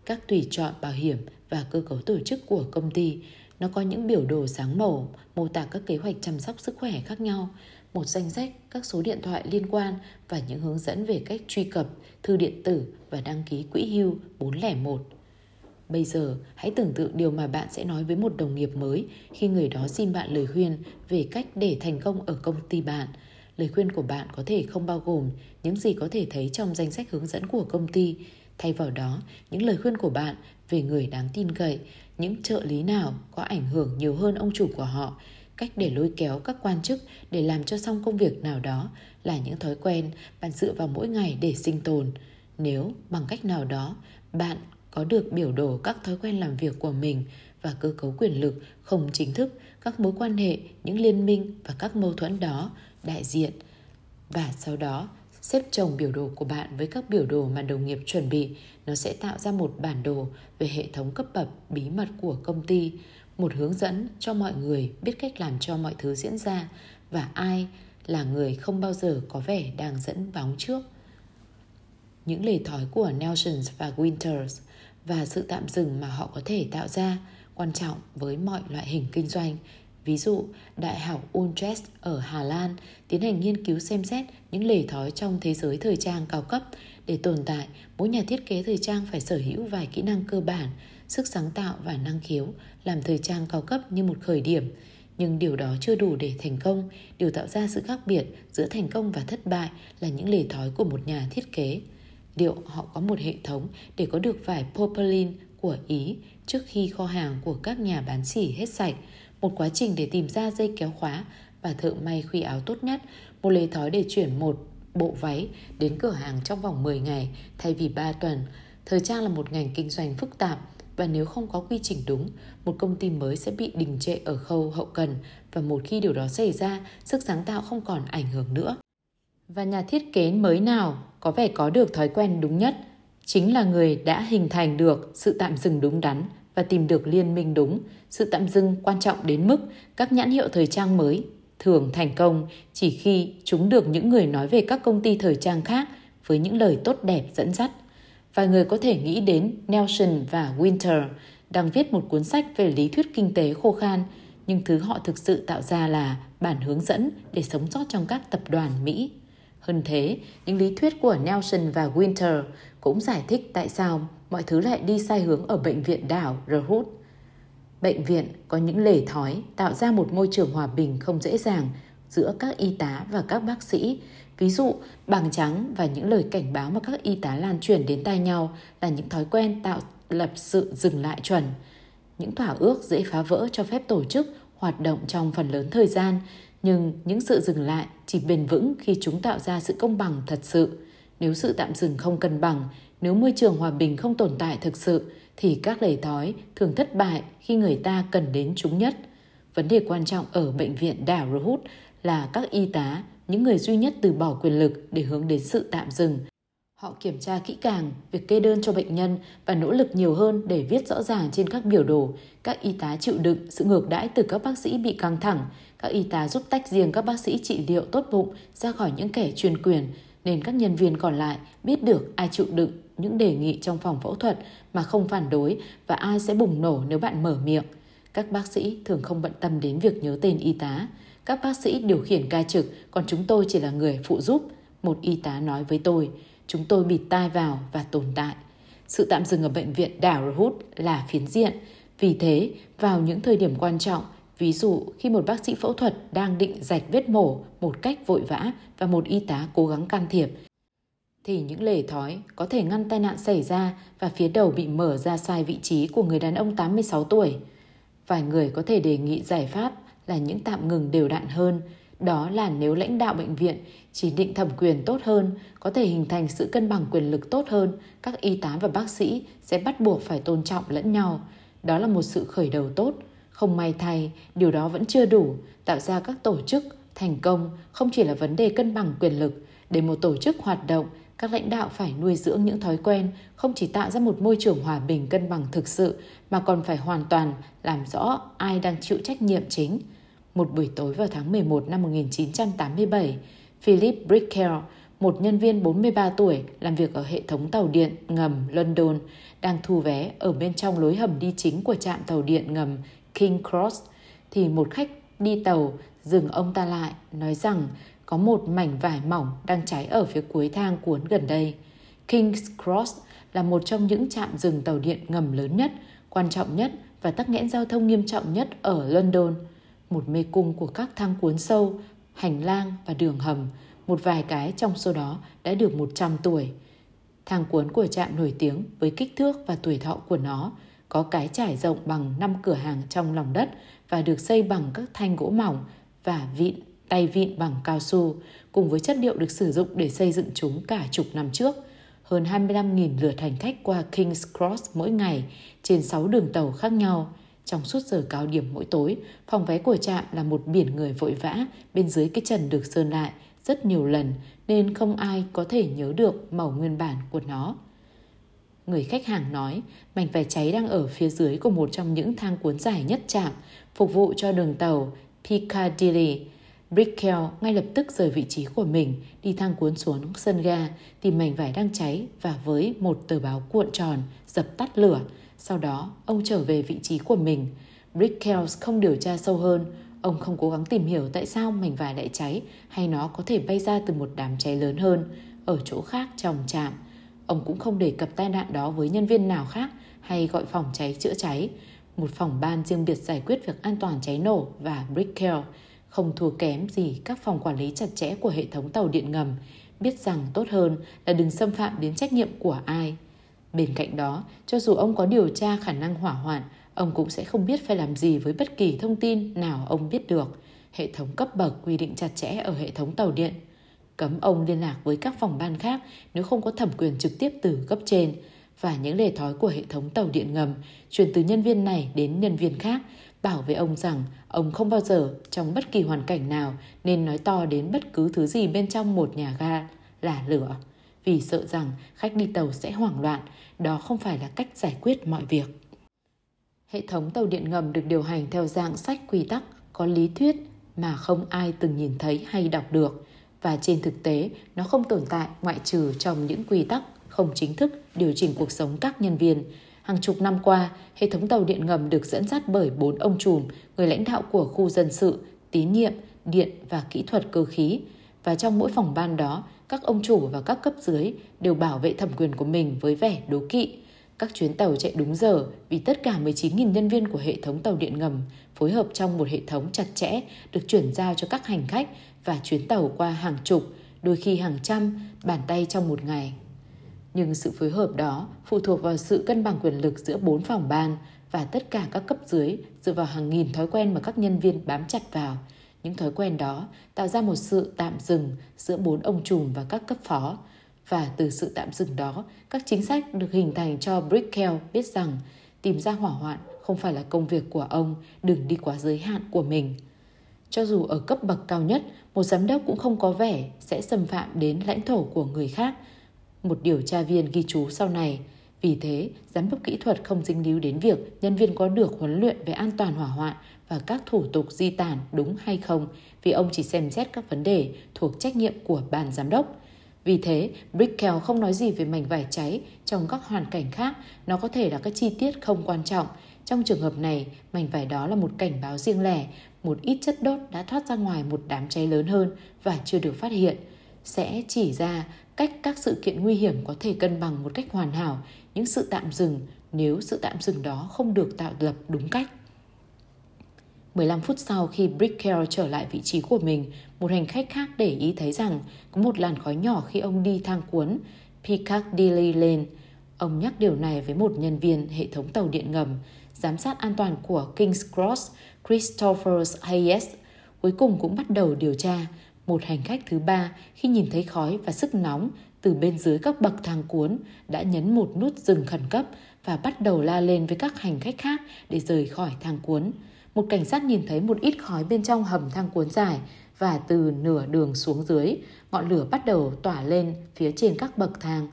các tùy chọn bảo hiểm và cơ cấu tổ chức của công ty. Nó có những biểu đồ sáng màu, mô tả các kế hoạch chăm sóc sức khỏe khác nhau, một danh sách các số điện thoại liên quan và những hướng dẫn về cách truy cập, thư điện tử và đăng ký quỹ hưu 401. Bây giờ, hãy tưởng tượng điều mà bạn sẽ nói với một đồng nghiệp mới khi người đó xin bạn lời khuyên về cách để thành công ở công ty bạn. Lời khuyên của bạn có thể không bao gồm những gì có thể thấy trong danh sách hướng dẫn của công ty. Thay vào đó, những lời khuyên của bạn về người đáng tin cậy, những trợ lý nào có ảnh hưởng nhiều hơn ông chủ của họ, cách để lôi kéo các quan chức để làm cho xong công việc nào đó là những thói quen bạn dựa vào mỗi ngày để sinh tồn. Nếu bằng cách nào đó, bạn có được biểu đồ các thói quen làm việc của mình và cơ cấu quyền lực không chính thức, các mối quan hệ, những liên minh và các mâu thuẫn đó đại diện và sau đó xếp chồng biểu đồ của bạn với các biểu đồ mà đồng nghiệp chuẩn bị, nó sẽ tạo ra một bản đồ về hệ thống cấp bậc bí mật của công ty một hướng dẫn cho mọi người biết cách làm cho mọi thứ diễn ra và ai là người không bao giờ có vẻ đang dẫn bóng trước những lề thói của Nelson và Winters và sự tạm dừng mà họ có thể tạo ra quan trọng với mọi loại hình kinh doanh. Ví dụ, Đại học Utrecht ở Hà Lan tiến hành nghiên cứu xem xét những lề thói trong thế giới thời trang cao cấp. Để tồn tại, mỗi nhà thiết kế thời trang phải sở hữu vài kỹ năng cơ bản, sức sáng tạo và năng khiếu, làm thời trang cao cấp như một khởi điểm. Nhưng điều đó chưa đủ để thành công. Điều tạo ra sự khác biệt giữa thành công và thất bại là những lề thói của một nhà thiết kế liệu họ có một hệ thống để có được vải popeline của Ý trước khi kho hàng của các nhà bán sỉ hết sạch, một quá trình để tìm ra dây kéo khóa và thợ may khuy áo tốt nhất, một lề thói để chuyển một bộ váy đến cửa hàng trong vòng 10 ngày thay vì 3 tuần. Thời trang là một ngành kinh doanh phức tạp và nếu không có quy trình đúng, một công ty mới sẽ bị đình trệ ở khâu hậu cần và một khi điều đó xảy ra, sức sáng tạo không còn ảnh hưởng nữa. Và nhà thiết kế mới nào có vẻ có được thói quen đúng nhất chính là người đã hình thành được sự tạm dừng đúng đắn và tìm được liên minh đúng. Sự tạm dừng quan trọng đến mức các nhãn hiệu thời trang mới thường thành công chỉ khi chúng được những người nói về các công ty thời trang khác với những lời tốt đẹp dẫn dắt. Vài người có thể nghĩ đến Nelson và Winter đang viết một cuốn sách về lý thuyết kinh tế khô khan, nhưng thứ họ thực sự tạo ra là bản hướng dẫn để sống sót trong các tập đoàn Mỹ. Hơn thế, những lý thuyết của Nelson và Winter cũng giải thích tại sao mọi thứ lại đi sai hướng ở bệnh viện đảo Rhodes. Bệnh viện có những lề thói tạo ra một môi trường hòa bình không dễ dàng giữa các y tá và các bác sĩ. Ví dụ, bảng trắng và những lời cảnh báo mà các y tá lan truyền đến tai nhau là những thói quen tạo lập sự dừng lại chuẩn. Những thỏa ước dễ phá vỡ cho phép tổ chức hoạt động trong phần lớn thời gian, nhưng những sự dừng lại chỉ bền vững khi chúng tạo ra sự công bằng thật sự nếu sự tạm dừng không cân bằng nếu môi trường hòa bình không tồn tại thực sự thì các lề thói thường thất bại khi người ta cần đến chúng nhất vấn đề quan trọng ở bệnh viện đảo Rohut là các y tá những người duy nhất từ bỏ quyền lực để hướng đến sự tạm dừng Họ kiểm tra kỹ càng việc kê đơn cho bệnh nhân và nỗ lực nhiều hơn để viết rõ ràng trên các biểu đồ. Các y tá chịu đựng sự ngược đãi từ các bác sĩ bị căng thẳng. Các y tá giúp tách riêng các bác sĩ trị liệu tốt bụng ra khỏi những kẻ chuyên quyền, nên các nhân viên còn lại biết được ai chịu đựng những đề nghị trong phòng phẫu thuật mà không phản đối và ai sẽ bùng nổ nếu bạn mở miệng. Các bác sĩ thường không bận tâm đến việc nhớ tên y tá. Các bác sĩ điều khiển ca trực, còn chúng tôi chỉ là người phụ giúp. Một y tá nói với tôi, Chúng tôi bịt tai vào và tồn tại. Sự tạm dừng ở bệnh viện đảo Hút là phiến diện. Vì thế, vào những thời điểm quan trọng, ví dụ khi một bác sĩ phẫu thuật đang định rạch vết mổ một cách vội vã và một y tá cố gắng can thiệp, thì những lề thói có thể ngăn tai nạn xảy ra và phía đầu bị mở ra sai vị trí của người đàn ông 86 tuổi. Vài người có thể đề nghị giải pháp là những tạm ngừng đều đặn hơn, đó là nếu lãnh đạo bệnh viện chỉ định thẩm quyền tốt hơn, có thể hình thành sự cân bằng quyền lực tốt hơn, các y tá và bác sĩ sẽ bắt buộc phải tôn trọng lẫn nhau. Đó là một sự khởi đầu tốt. Không may thay, điều đó vẫn chưa đủ, tạo ra các tổ chức thành công không chỉ là vấn đề cân bằng quyền lực. Để một tổ chức hoạt động, các lãnh đạo phải nuôi dưỡng những thói quen, không chỉ tạo ra một môi trường hòa bình cân bằng thực sự, mà còn phải hoàn toàn làm rõ ai đang chịu trách nhiệm chính. Một buổi tối vào tháng 11 năm 1987, Philip Brickell, một nhân viên 43 tuổi làm việc ở hệ thống tàu điện ngầm London, đang thu vé ở bên trong lối hầm đi chính của trạm tàu điện ngầm King Cross, thì một khách đi tàu dừng ông ta lại, nói rằng có một mảnh vải mỏng đang cháy ở phía cuối thang cuốn gần đây. King's Cross là một trong những trạm dừng tàu điện ngầm lớn nhất, quan trọng nhất và tắc nghẽn giao thông nghiêm trọng nhất ở London. Một mê cung của các thang cuốn sâu hành lang và đường hầm, một vài cái trong số đó đã được 100 tuổi. Thang cuốn của trạm nổi tiếng với kích thước và tuổi thọ của nó, có cái trải rộng bằng 5 cửa hàng trong lòng đất và được xây bằng các thanh gỗ mỏng và vịn tay vịn bằng cao su, cùng với chất liệu được sử dụng để xây dựng chúng cả chục năm trước. Hơn 25.000 lượt hành khách qua King's Cross mỗi ngày trên 6 đường tàu khác nhau. Trong suốt giờ cao điểm mỗi tối, phòng vé của trạm là một biển người vội vã bên dưới cái trần được sơn lại rất nhiều lần nên không ai có thể nhớ được màu nguyên bản của nó. Người khách hàng nói, mảnh vải cháy đang ở phía dưới của một trong những thang cuốn dài nhất trạm, phục vụ cho đường tàu Piccadilly. Brickell ngay lập tức rời vị trí của mình, đi thang cuốn xuống sân ga, tìm mảnh vải đang cháy và với một tờ báo cuộn tròn, dập tắt lửa. Sau đó, ông trở về vị trí của mình. Brickell không điều tra sâu hơn, ông không cố gắng tìm hiểu tại sao mảnh vải lại cháy hay nó có thể bay ra từ một đám cháy lớn hơn ở chỗ khác trong trạm. Ông cũng không đề cập tai nạn đó với nhân viên nào khác hay gọi phòng cháy chữa cháy, một phòng ban riêng biệt giải quyết việc an toàn cháy nổ và Brickell, không thua kém gì các phòng quản lý chặt chẽ của hệ thống tàu điện ngầm, biết rằng tốt hơn là đừng xâm phạm đến trách nhiệm của ai. Bên cạnh đó, cho dù ông có điều tra khả năng hỏa hoạn, ông cũng sẽ không biết phải làm gì với bất kỳ thông tin nào ông biết được. Hệ thống cấp bậc quy định chặt chẽ ở hệ thống tàu điện. Cấm ông liên lạc với các phòng ban khác nếu không có thẩm quyền trực tiếp từ cấp trên. Và những lề thói của hệ thống tàu điện ngầm truyền từ nhân viên này đến nhân viên khác bảo với ông rằng ông không bao giờ trong bất kỳ hoàn cảnh nào nên nói to đến bất cứ thứ gì bên trong một nhà ga là lửa vì sợ rằng khách đi tàu sẽ hoảng loạn đó không phải là cách giải quyết mọi việc hệ thống tàu điện ngầm được điều hành theo dạng sách quy tắc có lý thuyết mà không ai từng nhìn thấy hay đọc được và trên thực tế nó không tồn tại ngoại trừ trong những quy tắc không chính thức điều chỉnh cuộc sống các nhân viên. Hàng chục năm qua, hệ thống tàu điện ngầm được dẫn dắt bởi bốn ông trùm, người lãnh đạo của khu dân sự, tín nhiệm, điện và kỹ thuật cơ khí. Và trong mỗi phòng ban đó, các ông chủ và các cấp dưới đều bảo vệ thẩm quyền của mình với vẻ đố kỵ. Các chuyến tàu chạy đúng giờ vì tất cả 19.000 nhân viên của hệ thống tàu điện ngầm phối hợp trong một hệ thống chặt chẽ được chuyển giao cho các hành khách và chuyến tàu qua hàng chục, đôi khi hàng trăm bàn tay trong một ngày. Nhưng sự phối hợp đó phụ thuộc vào sự cân bằng quyền lực giữa bốn phòng ban và tất cả các cấp dưới dựa vào hàng nghìn thói quen mà các nhân viên bám chặt vào. Những thói quen đó tạo ra một sự tạm dừng giữa bốn ông trùm và các cấp phó. Và từ sự tạm dừng đó, các chính sách được hình thành cho Brickell biết rằng tìm ra hỏa hoạn không phải là công việc của ông, đừng đi quá giới hạn của mình. Cho dù ở cấp bậc cao nhất, một giám đốc cũng không có vẻ sẽ xâm phạm đến lãnh thổ của người khác. Một điều tra viên ghi chú sau này. Vì thế, giám đốc kỹ thuật không dính líu đến việc nhân viên có được huấn luyện về an toàn hỏa hoạn và các thủ tục di tản đúng hay không, vì ông chỉ xem xét các vấn đề thuộc trách nhiệm của ban giám đốc. Vì thế, Brickell không nói gì về mảnh vải cháy trong các hoàn cảnh khác, nó có thể là các chi tiết không quan trọng. Trong trường hợp này, mảnh vải đó là một cảnh báo riêng lẻ một ít chất đốt đã thoát ra ngoài một đám cháy lớn hơn và chưa được phát hiện, sẽ chỉ ra cách các sự kiện nguy hiểm có thể cân bằng một cách hoàn hảo những sự tạm dừng nếu sự tạm dừng đó không được tạo lập đúng cách. 15 phút sau khi Brickell trở lại vị trí của mình, một hành khách khác để ý thấy rằng có một làn khói nhỏ khi ông đi thang cuốn Piccadilly Lane. Ông nhắc điều này với một nhân viên hệ thống tàu điện ngầm, giám sát an toàn của King's Cross Christopher Hayes cuối cùng cũng bắt đầu điều tra một hành khách thứ ba khi nhìn thấy khói và sức nóng từ bên dưới các bậc thang cuốn đã nhấn một nút dừng khẩn cấp và bắt đầu la lên với các hành khách khác để rời khỏi thang cuốn. Một cảnh sát nhìn thấy một ít khói bên trong hầm thang cuốn dài và từ nửa đường xuống dưới, ngọn lửa bắt đầu tỏa lên phía trên các bậc thang.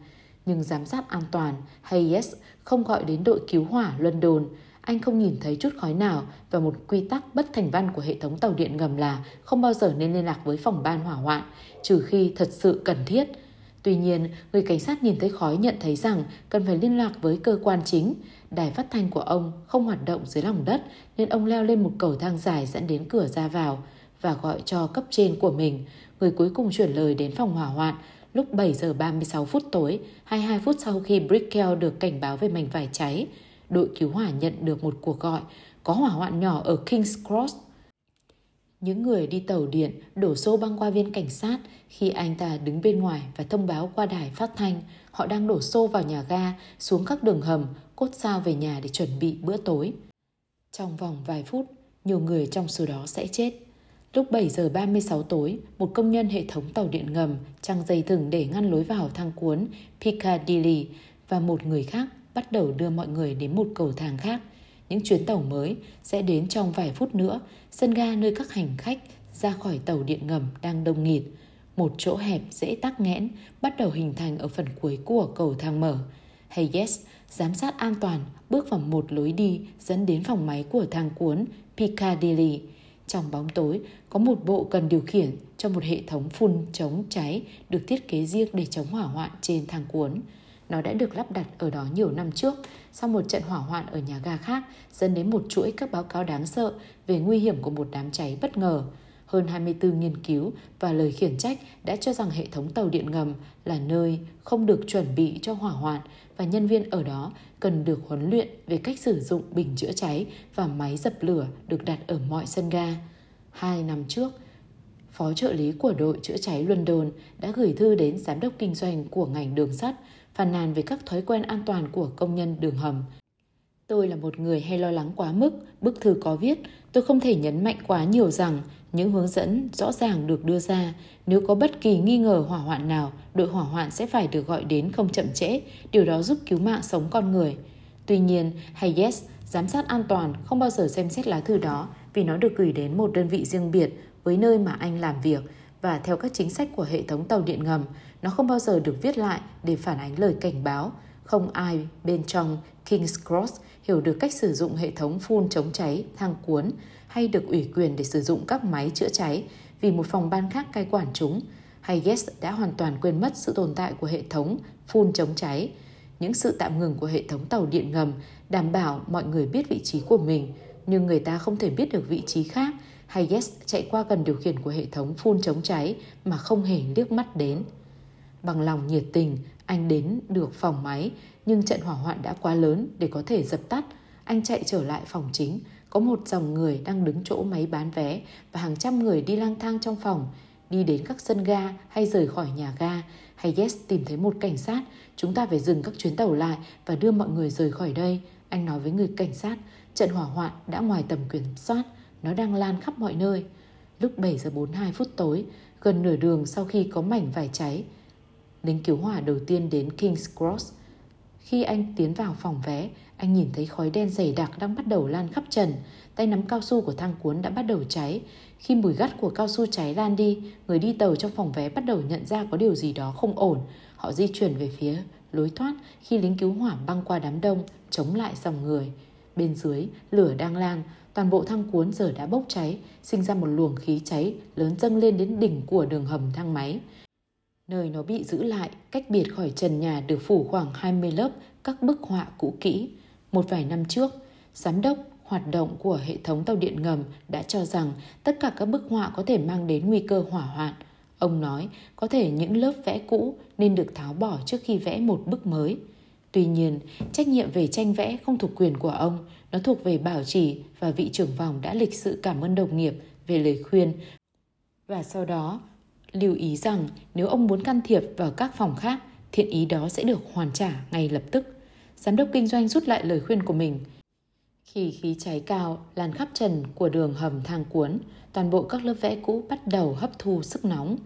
Nhưng giám sát an toàn Hayes không gọi đến đội cứu hỏa London anh không nhìn thấy chút khói nào và một quy tắc bất thành văn của hệ thống tàu điện ngầm là không bao giờ nên liên lạc với phòng ban hỏa hoạn, trừ khi thật sự cần thiết. Tuy nhiên, người cảnh sát nhìn thấy khói nhận thấy rằng cần phải liên lạc với cơ quan chính. Đài phát thanh của ông không hoạt động dưới lòng đất nên ông leo lên một cầu thang dài dẫn đến cửa ra vào và gọi cho cấp trên của mình. Người cuối cùng chuyển lời đến phòng hỏa hoạn lúc 7 giờ 36 phút tối, 22 phút sau khi Brickell được cảnh báo về mảnh vải cháy đội cứu hỏa nhận được một cuộc gọi có hỏa hoạn nhỏ ở King's Cross. Những người đi tàu điện đổ xô băng qua viên cảnh sát khi anh ta đứng bên ngoài và thông báo qua đài phát thanh họ đang đổ xô vào nhà ga, xuống các đường hầm, cốt sao về nhà để chuẩn bị bữa tối. Trong vòng vài phút, nhiều người trong số đó sẽ chết. Lúc 7 giờ 36 tối, một công nhân hệ thống tàu điện ngầm trăng dây thừng để ngăn lối vào thang cuốn Piccadilly và một người khác bắt đầu đưa mọi người đến một cầu thang khác. Những chuyến tàu mới sẽ đến trong vài phút nữa, sân ga nơi các hành khách ra khỏi tàu điện ngầm đang đông nghịt. Một chỗ hẹp dễ tắc nghẽn bắt đầu hình thành ở phần cuối của cầu thang mở. Hayes giám sát an toàn bước vào một lối đi dẫn đến phòng máy của thang cuốn Piccadilly. Trong bóng tối, có một bộ cần điều khiển cho một hệ thống phun chống cháy được thiết kế riêng để chống hỏa hoạn trên thang cuốn. Nó đã được lắp đặt ở đó nhiều năm trước, sau một trận hỏa hoạn ở nhà ga khác dẫn đến một chuỗi các báo cáo đáng sợ về nguy hiểm của một đám cháy bất ngờ. Hơn 24 nghiên cứu và lời khiển trách đã cho rằng hệ thống tàu điện ngầm là nơi không được chuẩn bị cho hỏa hoạn và nhân viên ở đó cần được huấn luyện về cách sử dụng bình chữa cháy và máy dập lửa được đặt ở mọi sân ga. Hai năm trước, phó trợ lý của đội chữa cháy London đã gửi thư đến giám đốc kinh doanh của ngành đường sắt phàn nàn về các thói quen an toàn của công nhân đường hầm. Tôi là một người hay lo lắng quá mức, bức thư có viết, tôi không thể nhấn mạnh quá nhiều rằng những hướng dẫn rõ ràng được đưa ra. Nếu có bất kỳ nghi ngờ hỏa hoạn nào, đội hỏa hoạn sẽ phải được gọi đến không chậm trễ. Điều đó giúp cứu mạng sống con người. Tuy nhiên, Hayes, giám sát an toàn, không bao giờ xem xét lá thư đó vì nó được gửi đến một đơn vị riêng biệt với nơi mà anh làm việc và theo các chính sách của hệ thống tàu điện ngầm, nó không bao giờ được viết lại để phản ánh lời cảnh báo. Không ai bên trong King's Cross hiểu được cách sử dụng hệ thống phun chống cháy, thang cuốn hay được ủy quyền để sử dụng các máy chữa cháy vì một phòng ban khác cai quản chúng. Hayes đã hoàn toàn quên mất sự tồn tại của hệ thống phun chống cháy. Những sự tạm ngừng của hệ thống tàu điện ngầm đảm bảo mọi người biết vị trí của mình, nhưng người ta không thể biết được vị trí khác Hayes chạy qua gần điều khiển của hệ thống phun chống cháy mà không hề liếc mắt đến. Bằng lòng nhiệt tình, anh đến được phòng máy, nhưng trận hỏa hoạn đã quá lớn để có thể dập tắt. Anh chạy trở lại phòng chính, có một dòng người đang đứng chỗ máy bán vé và hàng trăm người đi lang thang trong phòng, đi đến các sân ga hay rời khỏi nhà ga. Hayes tìm thấy một cảnh sát, chúng ta phải dừng các chuyến tàu lại và đưa mọi người rời khỏi đây. Anh nói với người cảnh sát, trận hỏa hoạn đã ngoài tầm kiểm soát, nó đang lan khắp mọi nơi. Lúc 7 giờ 42 phút tối, gần nửa đường sau khi có mảnh vải cháy, lính cứu hỏa đầu tiên đến King's Cross. Khi anh tiến vào phòng vé, anh nhìn thấy khói đen dày đặc đang bắt đầu lan khắp trần. Tay nắm cao su của thang cuốn đã bắt đầu cháy. Khi mùi gắt của cao su cháy lan đi, người đi tàu trong phòng vé bắt đầu nhận ra có điều gì đó không ổn. Họ di chuyển về phía lối thoát khi lính cứu hỏa băng qua đám đông, chống lại dòng người. Bên dưới, lửa đang lan, toàn bộ thang cuốn giờ đã bốc cháy, sinh ra một luồng khí cháy lớn dâng lên đến đỉnh của đường hầm thang máy. Nơi nó bị giữ lại, cách biệt khỏi trần nhà được phủ khoảng 20 lớp các bức họa cũ kỹ. Một vài năm trước, giám đốc hoạt động của hệ thống tàu điện ngầm đã cho rằng tất cả các bức họa có thể mang đến nguy cơ hỏa hoạn. Ông nói có thể những lớp vẽ cũ nên được tháo bỏ trước khi vẽ một bức mới. Tuy nhiên, trách nhiệm về tranh vẽ không thuộc quyền của ông, nó thuộc về bảo trì và vị trưởng phòng đã lịch sự cảm ơn đồng nghiệp về lời khuyên. Và sau đó, lưu ý rằng nếu ông muốn can thiệp vào các phòng khác, thiện ý đó sẽ được hoàn trả ngay lập tức. Giám đốc kinh doanh rút lại lời khuyên của mình. Khi khí cháy cao lan khắp trần của đường hầm thang cuốn, toàn bộ các lớp vẽ cũ bắt đầu hấp thu sức nóng.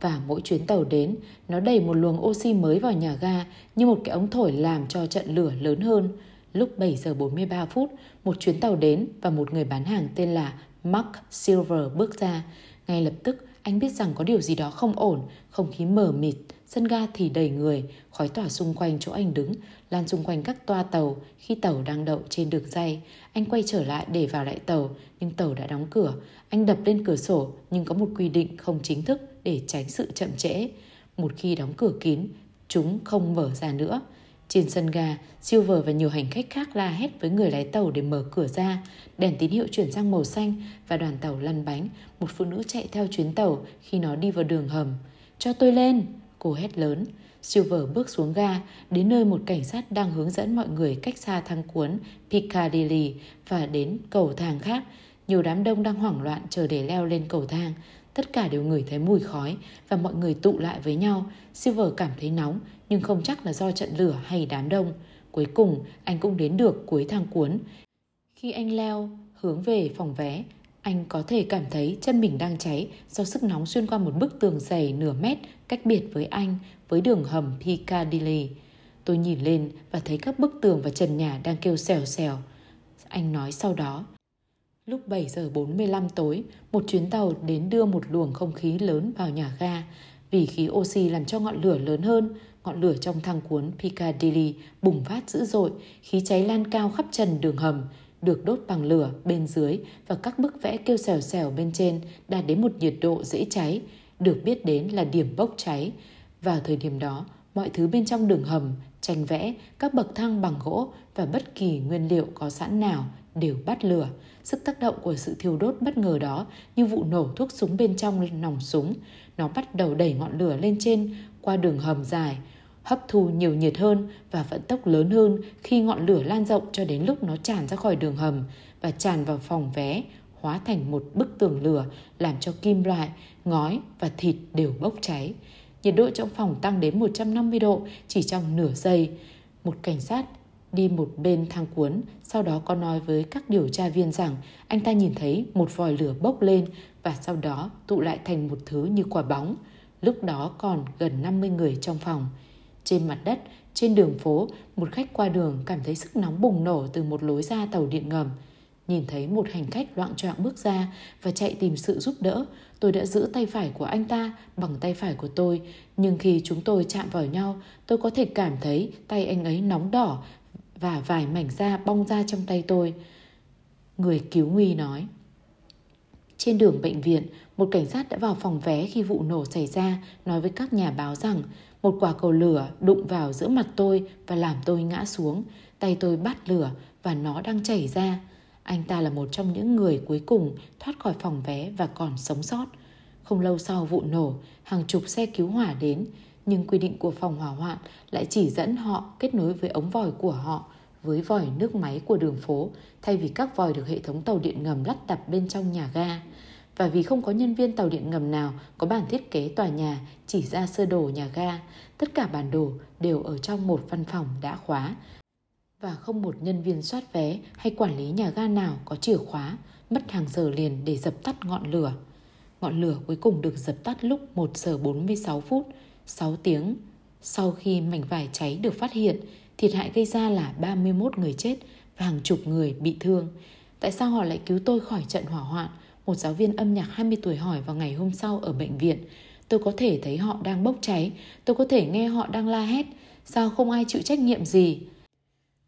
Và mỗi chuyến tàu đến, nó đẩy một luồng oxy mới vào nhà ga như một cái ống thổi làm cho trận lửa lớn hơn. Lúc 7 giờ 43 phút, một chuyến tàu đến và một người bán hàng tên là Mark Silver bước ra. Ngay lập tức, anh biết rằng có điều gì đó không ổn, không khí mờ mịt, sân ga thì đầy người, khói tỏa xung quanh chỗ anh đứng, lan xung quanh các toa tàu khi tàu đang đậu trên đường dây. Anh quay trở lại để vào lại tàu, nhưng tàu đã đóng cửa. Anh đập lên cửa sổ, nhưng có một quy định không chính thức để tránh sự chậm trễ. Một khi đóng cửa kín, chúng không mở ra nữa. Trên sân ga, Silver và nhiều hành khách khác la hét với người lái tàu để mở cửa ra. Đèn tín hiệu chuyển sang màu xanh và đoàn tàu lăn bánh. Một phụ nữ chạy theo chuyến tàu khi nó đi vào đường hầm. Cho tôi lên! Cô hét lớn. Silver bước xuống ga, đến nơi một cảnh sát đang hướng dẫn mọi người cách xa thang cuốn Piccadilly và đến cầu thang khác. Nhiều đám đông đang hoảng loạn chờ để leo lên cầu thang. Tất cả đều ngửi thấy mùi khói và mọi người tụ lại với nhau. Silver cảm thấy nóng nhưng không chắc là do trận lửa hay đám đông. Cuối cùng, anh cũng đến được cuối thang cuốn. Khi anh leo hướng về phòng vé, anh có thể cảm thấy chân mình đang cháy do sức nóng xuyên qua một bức tường dày nửa mét cách biệt với anh với đường hầm Piccadilly. Tôi nhìn lên và thấy các bức tường và trần nhà đang kêu xèo xèo. Anh nói sau đó. Lúc 7 giờ 45 tối, một chuyến tàu đến đưa một luồng không khí lớn vào nhà ga. Vì khí oxy làm cho ngọn lửa lớn hơn, ngọn lửa trong thang cuốn Piccadilly bùng phát dữ dội, khí cháy lan cao khắp trần đường hầm, được đốt bằng lửa bên dưới và các bức vẽ kêu xèo xèo bên trên đạt đến một nhiệt độ dễ cháy, được biết đến là điểm bốc cháy. Vào thời điểm đó, mọi thứ bên trong đường hầm, tranh vẽ, các bậc thang bằng gỗ và bất kỳ nguyên liệu có sẵn nào đều bắt lửa. Sức tác động của sự thiêu đốt bất ngờ đó như vụ nổ thuốc súng bên trong nòng súng. Nó bắt đầu đẩy ngọn lửa lên trên qua đường hầm dài, hấp thu nhiều nhiệt hơn và vận tốc lớn hơn khi ngọn lửa lan rộng cho đến lúc nó tràn ra khỏi đường hầm và tràn vào phòng vé, hóa thành một bức tường lửa làm cho kim loại, ngói và thịt đều bốc cháy. Nhiệt độ trong phòng tăng đến 150 độ chỉ trong nửa giây. Một cảnh sát đi một bên thang cuốn, sau đó có nói với các điều tra viên rằng anh ta nhìn thấy một vòi lửa bốc lên và sau đó tụ lại thành một thứ như quả bóng. Lúc đó còn gần 50 người trong phòng. Trên mặt đất, trên đường phố, một khách qua đường cảm thấy sức nóng bùng nổ từ một lối ra tàu điện ngầm. Nhìn thấy một hành khách loạn choạng bước ra và chạy tìm sự giúp đỡ, tôi đã giữ tay phải của anh ta bằng tay phải của tôi. Nhưng khi chúng tôi chạm vào nhau, tôi có thể cảm thấy tay anh ấy nóng đỏ và vài mảnh da bong ra trong tay tôi. Người cứu nguy nói. Trên đường bệnh viện, một cảnh sát đã vào phòng vé khi vụ nổ xảy ra, nói với các nhà báo rằng một quả cầu lửa đụng vào giữa mặt tôi và làm tôi ngã xuống. Tay tôi bắt lửa và nó đang chảy ra. Anh ta là một trong những người cuối cùng thoát khỏi phòng vé và còn sống sót. Không lâu sau vụ nổ, hàng chục xe cứu hỏa đến, nhưng quy định của phòng hỏa hoạn lại chỉ dẫn họ kết nối với ống vòi của họ với vòi nước máy của đường phố thay vì các vòi được hệ thống tàu điện ngầm lắp đặt bên trong nhà ga. Và vì không có nhân viên tàu điện ngầm nào có bản thiết kế tòa nhà chỉ ra sơ đồ nhà ga, tất cả bản đồ đều ở trong một văn phòng đã khóa và không một nhân viên soát vé hay quản lý nhà ga nào có chìa khóa, mất hàng giờ liền để dập tắt ngọn lửa. Ngọn lửa cuối cùng được dập tắt lúc 1 giờ 46 phút, 6 tiếng. Sau khi mảnh vải cháy được phát hiện, thiệt hại gây ra là 31 người chết và hàng chục người bị thương. Tại sao họ lại cứu tôi khỏi trận hỏa hoạn? Một giáo viên âm nhạc 20 tuổi hỏi vào ngày hôm sau ở bệnh viện. Tôi có thể thấy họ đang bốc cháy, tôi có thể nghe họ đang la hét. Sao không ai chịu trách nhiệm gì?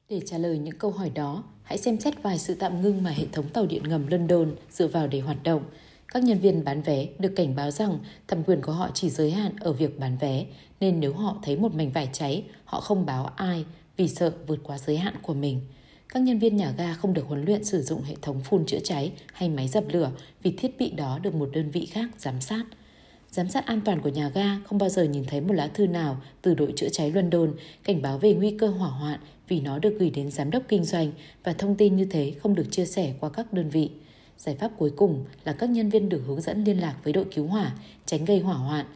Để trả lời những câu hỏi đó, hãy xem xét vài sự tạm ngưng mà hệ thống tàu điện ngầm London dựa vào để hoạt động. Các nhân viên bán vé được cảnh báo rằng thẩm quyền của họ chỉ giới hạn ở việc bán vé, nên nếu họ thấy một mảnh vải cháy, họ không báo ai vì sợ vượt quá giới hạn của mình. Các nhân viên nhà ga không được huấn luyện sử dụng hệ thống phun chữa cháy hay máy dập lửa vì thiết bị đó được một đơn vị khác giám sát. Giám sát an toàn của nhà ga không bao giờ nhìn thấy một lá thư nào từ đội chữa cháy London cảnh báo về nguy cơ hỏa hoạn vì nó được gửi đến giám đốc kinh doanh và thông tin như thế không được chia sẻ qua các đơn vị. Giải pháp cuối cùng là các nhân viên được hướng dẫn liên lạc với đội cứu hỏa, tránh gây hỏa hoạn,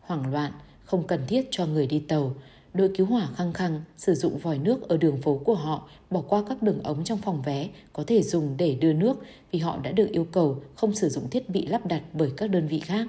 hoảng loạn, không cần thiết cho người đi tàu. Đội cứu hỏa khăng khăng sử dụng vòi nước ở đường phố của họ, bỏ qua các đường ống trong phòng vé có thể dùng để đưa nước vì họ đã được yêu cầu không sử dụng thiết bị lắp đặt bởi các đơn vị khác.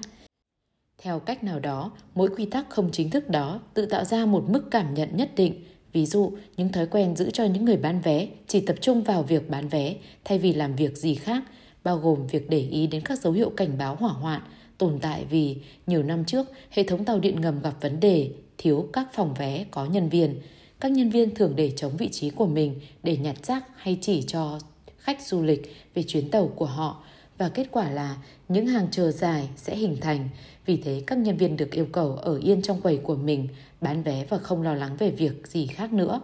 Theo cách nào đó, mỗi quy tắc không chính thức đó tự tạo ra một mức cảm nhận nhất định. Ví dụ, những thói quen giữ cho những người bán vé chỉ tập trung vào việc bán vé thay vì làm việc gì khác, bao gồm việc để ý đến các dấu hiệu cảnh báo hỏa hoạn, tồn tại vì nhiều năm trước hệ thống tàu điện ngầm gặp vấn đề thiếu các phòng vé có nhân viên. Các nhân viên thường để chống vị trí của mình để nhặt rác hay chỉ cho khách du lịch về chuyến tàu của họ và kết quả là những hàng chờ dài sẽ hình thành. Vì thế các nhân viên được yêu cầu ở yên trong quầy của mình, bán vé và không lo lắng về việc gì khác nữa.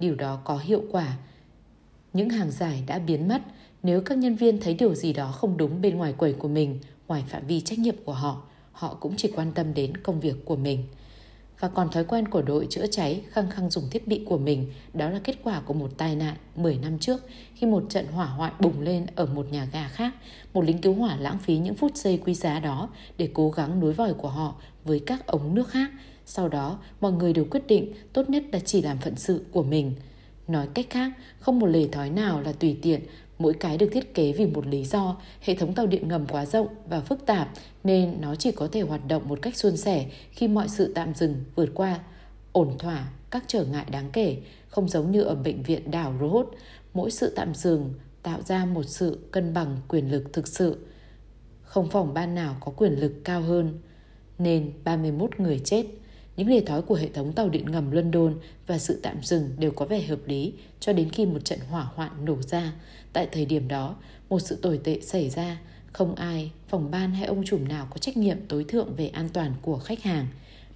Điều đó có hiệu quả. Những hàng dài đã biến mất nếu các nhân viên thấy điều gì đó không đúng bên ngoài quầy của mình, ngoài phạm vi trách nhiệm của họ, họ cũng chỉ quan tâm đến công việc của mình và còn thói quen của đội chữa cháy khăng khăng dùng thiết bị của mình đó là kết quả của một tai nạn 10 năm trước khi một trận hỏa hoạn bùng lên ở một nhà ga khác. Một lính cứu hỏa lãng phí những phút giây quý giá đó để cố gắng nối vòi của họ với các ống nước khác. Sau đó, mọi người đều quyết định tốt nhất là chỉ làm phận sự của mình. Nói cách khác, không một lề thói nào là tùy tiện, mỗi cái được thiết kế vì một lý do. Hệ thống tàu điện ngầm quá rộng và phức tạp nên nó chỉ có thể hoạt động một cách suôn sẻ khi mọi sự tạm dừng vượt qua ổn thỏa các trở ngại đáng kể, không giống như ở bệnh viện đảo Rhodes, mỗi sự tạm dừng tạo ra một sự cân bằng quyền lực thực sự. Không phòng ban nào có quyền lực cao hơn, nên 31 người chết. Những lề thói của hệ thống tàu điện ngầm London và sự tạm dừng đều có vẻ hợp lý cho đến khi một trận hỏa hoạn nổ ra. Tại thời điểm đó, một sự tồi tệ xảy ra, không ai, phòng ban hay ông chủ nào có trách nhiệm tối thượng về an toàn của khách hàng.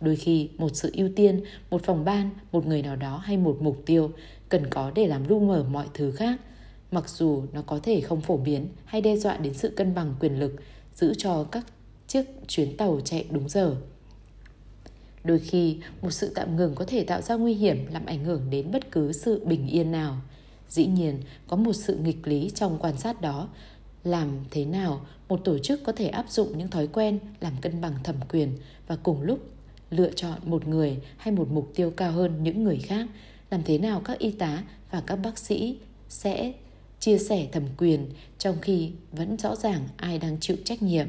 Đôi khi, một sự ưu tiên, một phòng ban, một người nào đó hay một mục tiêu cần có để làm lu mờ mọi thứ khác – mặc dù nó có thể không phổ biến hay đe dọa đến sự cân bằng quyền lực giữ cho các chiếc chuyến tàu chạy đúng giờ. Đôi khi, một sự tạm ngừng có thể tạo ra nguy hiểm làm ảnh hưởng đến bất cứ sự bình yên nào. Dĩ nhiên, có một sự nghịch lý trong quan sát đó. Làm thế nào một tổ chức có thể áp dụng những thói quen làm cân bằng thẩm quyền và cùng lúc lựa chọn một người hay một mục tiêu cao hơn những người khác? Làm thế nào các y tá và các bác sĩ sẽ chia sẻ thẩm quyền trong khi vẫn rõ ràng ai đang chịu trách nhiệm.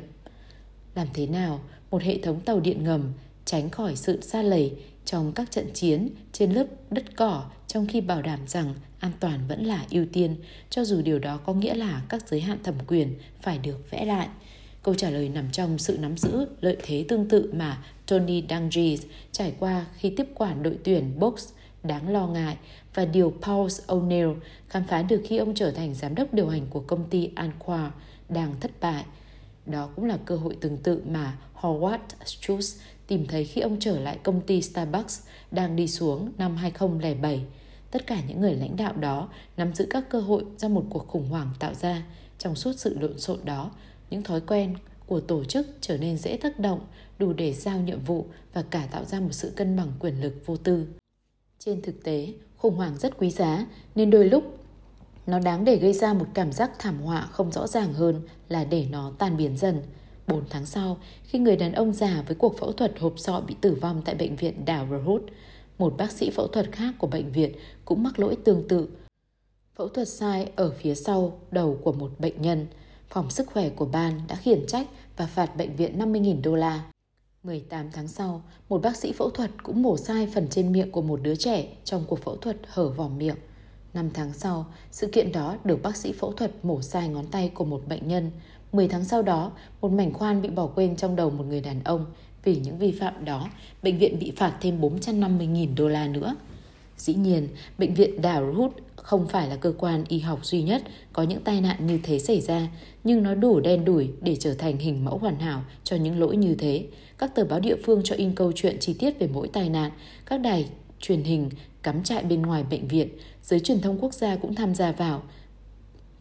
Làm thế nào một hệ thống tàu điện ngầm tránh khỏi sự xa lầy trong các trận chiến trên lớp đất cỏ trong khi bảo đảm rằng an toàn vẫn là ưu tiên, cho dù điều đó có nghĩa là các giới hạn thẩm quyền phải được vẽ lại. Câu trả lời nằm trong sự nắm giữ lợi thế tương tự mà Tony Dungy trải qua khi tiếp quản đội tuyển box đáng lo ngại và điều Paul O'Neill khám phá được khi ông trở thành giám đốc điều hành của công ty Anqua đang thất bại. Đó cũng là cơ hội tương tự mà Howard Schultz tìm thấy khi ông trở lại công ty Starbucks đang đi xuống năm 2007. Tất cả những người lãnh đạo đó nắm giữ các cơ hội do một cuộc khủng hoảng tạo ra. Trong suốt sự lộn xộn đó, những thói quen của tổ chức trở nên dễ tác động, đủ để giao nhiệm vụ và cả tạo ra một sự cân bằng quyền lực vô tư. Trên thực tế, khủng hoảng rất quý giá nên đôi lúc nó đáng để gây ra một cảm giác thảm họa không rõ ràng hơn là để nó tan biến dần. 4 tháng sau, khi người đàn ông già với cuộc phẫu thuật hộp sọ bị tử vong tại bệnh viện đảo Rohut, một bác sĩ phẫu thuật khác của bệnh viện cũng mắc lỗi tương tự. Phẫu thuật sai ở phía sau đầu của một bệnh nhân. Phòng sức khỏe của ban đã khiển trách và phạt bệnh viện 50.000 đô la. 18 tháng sau, một bác sĩ phẫu thuật cũng mổ sai phần trên miệng của một đứa trẻ trong cuộc phẫu thuật hở vòm miệng. 5 tháng sau, sự kiện đó được bác sĩ phẫu thuật mổ sai ngón tay của một bệnh nhân. 10 tháng sau đó, một mảnh khoan bị bỏ quên trong đầu một người đàn ông. Vì những vi phạm đó, bệnh viện bị phạt thêm 450.000 đô la nữa. Dĩ nhiên, bệnh viện Darut không phải là cơ quan y học duy nhất có những tai nạn như thế xảy ra, nhưng nó đủ đen đủi để trở thành hình mẫu hoàn hảo cho những lỗi như thế. Các tờ báo địa phương cho in câu chuyện chi tiết về mỗi tai nạn, các đài truyền hình cắm trại bên ngoài bệnh viện, giới truyền thông quốc gia cũng tham gia vào.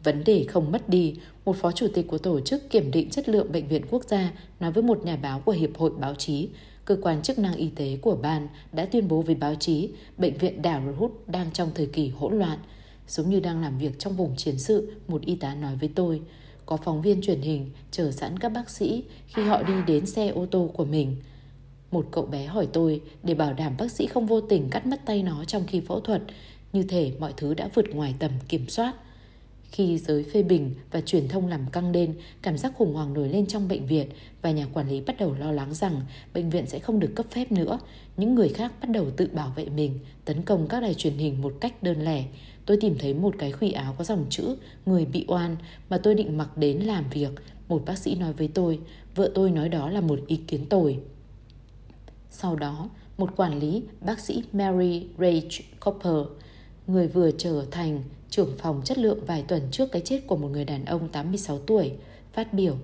Vấn đề không mất đi, một phó chủ tịch của tổ chức kiểm định chất lượng bệnh viện quốc gia nói với một nhà báo của Hiệp hội Báo chí, cơ quan chức năng y tế của ban đã tuyên bố với báo chí bệnh viện Đảo Hút đang trong thời kỳ hỗn loạn. Giống như đang làm việc trong vùng chiến sự, một y tá nói với tôi. Có phóng viên truyền hình chờ sẵn các bác sĩ khi họ đi đến xe ô tô của mình. Một cậu bé hỏi tôi để bảo đảm bác sĩ không vô tình cắt mất tay nó trong khi phẫu thuật, như thể mọi thứ đã vượt ngoài tầm kiểm soát. Khi giới phê bình và truyền thông làm căng lên, cảm giác khủng hoảng nổi lên trong bệnh viện và nhà quản lý bắt đầu lo lắng rằng bệnh viện sẽ không được cấp phép nữa. Những người khác bắt đầu tự bảo vệ mình, tấn công các đài truyền hình một cách đơn lẻ. Tôi tìm thấy một cái khuy áo có dòng chữ người bị oan mà tôi định mặc đến làm việc. Một bác sĩ nói với tôi, vợ tôi nói đó là một ý kiến tồi. Sau đó, một quản lý, bác sĩ Mary Rage Copper, người vừa trở thành trưởng phòng chất lượng vài tuần trước cái chết của một người đàn ông 86 tuổi, phát biểu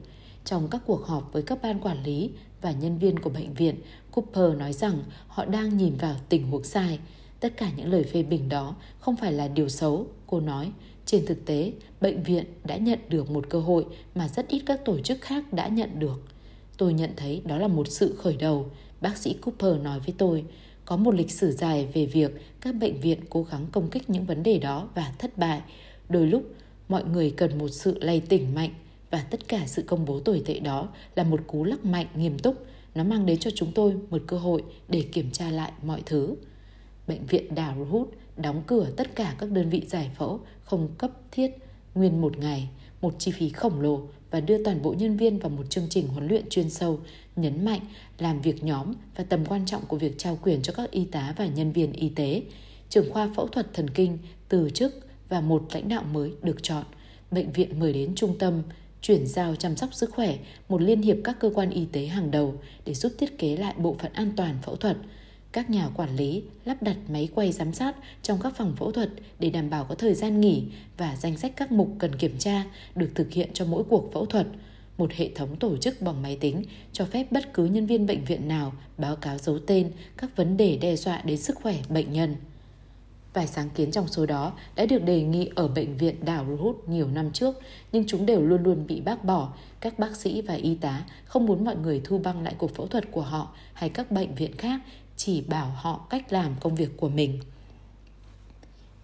trong các cuộc họp với các ban quản lý và nhân viên của bệnh viện, Cooper nói rằng họ đang nhìn vào tình huống sai. Tất cả những lời phê bình đó không phải là điều xấu, cô nói. Trên thực tế, bệnh viện đã nhận được một cơ hội mà rất ít các tổ chức khác đã nhận được. Tôi nhận thấy đó là một sự khởi đầu, bác sĩ Cooper nói với tôi. Có một lịch sử dài về việc các bệnh viện cố gắng công kích những vấn đề đó và thất bại. Đôi lúc, mọi người cần một sự lay tỉnh mạnh và tất cả sự công bố tồi tệ đó là một cú lắc mạnh nghiêm túc. Nó mang đến cho chúng tôi một cơ hội để kiểm tra lại mọi thứ. bệnh viện Đào Hút đóng cửa tất cả các đơn vị giải phẫu không cấp thiết nguyên một ngày, một chi phí khổng lồ và đưa toàn bộ nhân viên vào một chương trình huấn luyện chuyên sâu, nhấn mạnh làm việc nhóm và tầm quan trọng của việc trao quyền cho các y tá và nhân viên y tế. Trưởng khoa phẫu thuật thần kinh từ chức và một lãnh đạo mới được chọn. Bệnh viện mời đến trung tâm chuyển giao chăm sóc sức khỏe, một liên hiệp các cơ quan y tế hàng đầu để giúp thiết kế lại bộ phận an toàn phẫu thuật. Các nhà quản lý lắp đặt máy quay giám sát trong các phòng phẫu thuật để đảm bảo có thời gian nghỉ và danh sách các mục cần kiểm tra được thực hiện cho mỗi cuộc phẫu thuật. Một hệ thống tổ chức bằng máy tính cho phép bất cứ nhân viên bệnh viện nào báo cáo dấu tên các vấn đề đe dọa đến sức khỏe bệnh nhân. Vài sáng kiến trong số đó đã được đề nghị ở bệnh viện đảo Ruhut nhiều năm trước, nhưng chúng đều luôn luôn bị bác bỏ. Các bác sĩ và y tá không muốn mọi người thu băng lại cuộc phẫu thuật của họ hay các bệnh viện khác, chỉ bảo họ cách làm công việc của mình.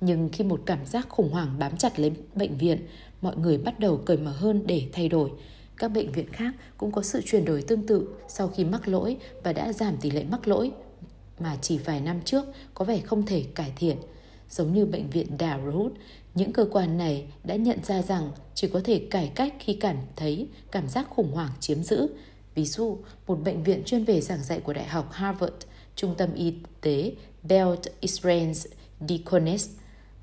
Nhưng khi một cảm giác khủng hoảng bám chặt lấy bệnh viện, mọi người bắt đầu cởi mở hơn để thay đổi. Các bệnh viện khác cũng có sự chuyển đổi tương tự sau khi mắc lỗi và đã giảm tỷ lệ mắc lỗi mà chỉ vài năm trước có vẻ không thể cải thiện giống như bệnh viện Darut, những cơ quan này đã nhận ra rằng chỉ có thể cải cách khi cảm thấy cảm giác khủng hoảng chiếm giữ. Ví dụ, một bệnh viện chuyên về giảng dạy của Đại học Harvard, trung tâm y tế Belt Israel Deaconess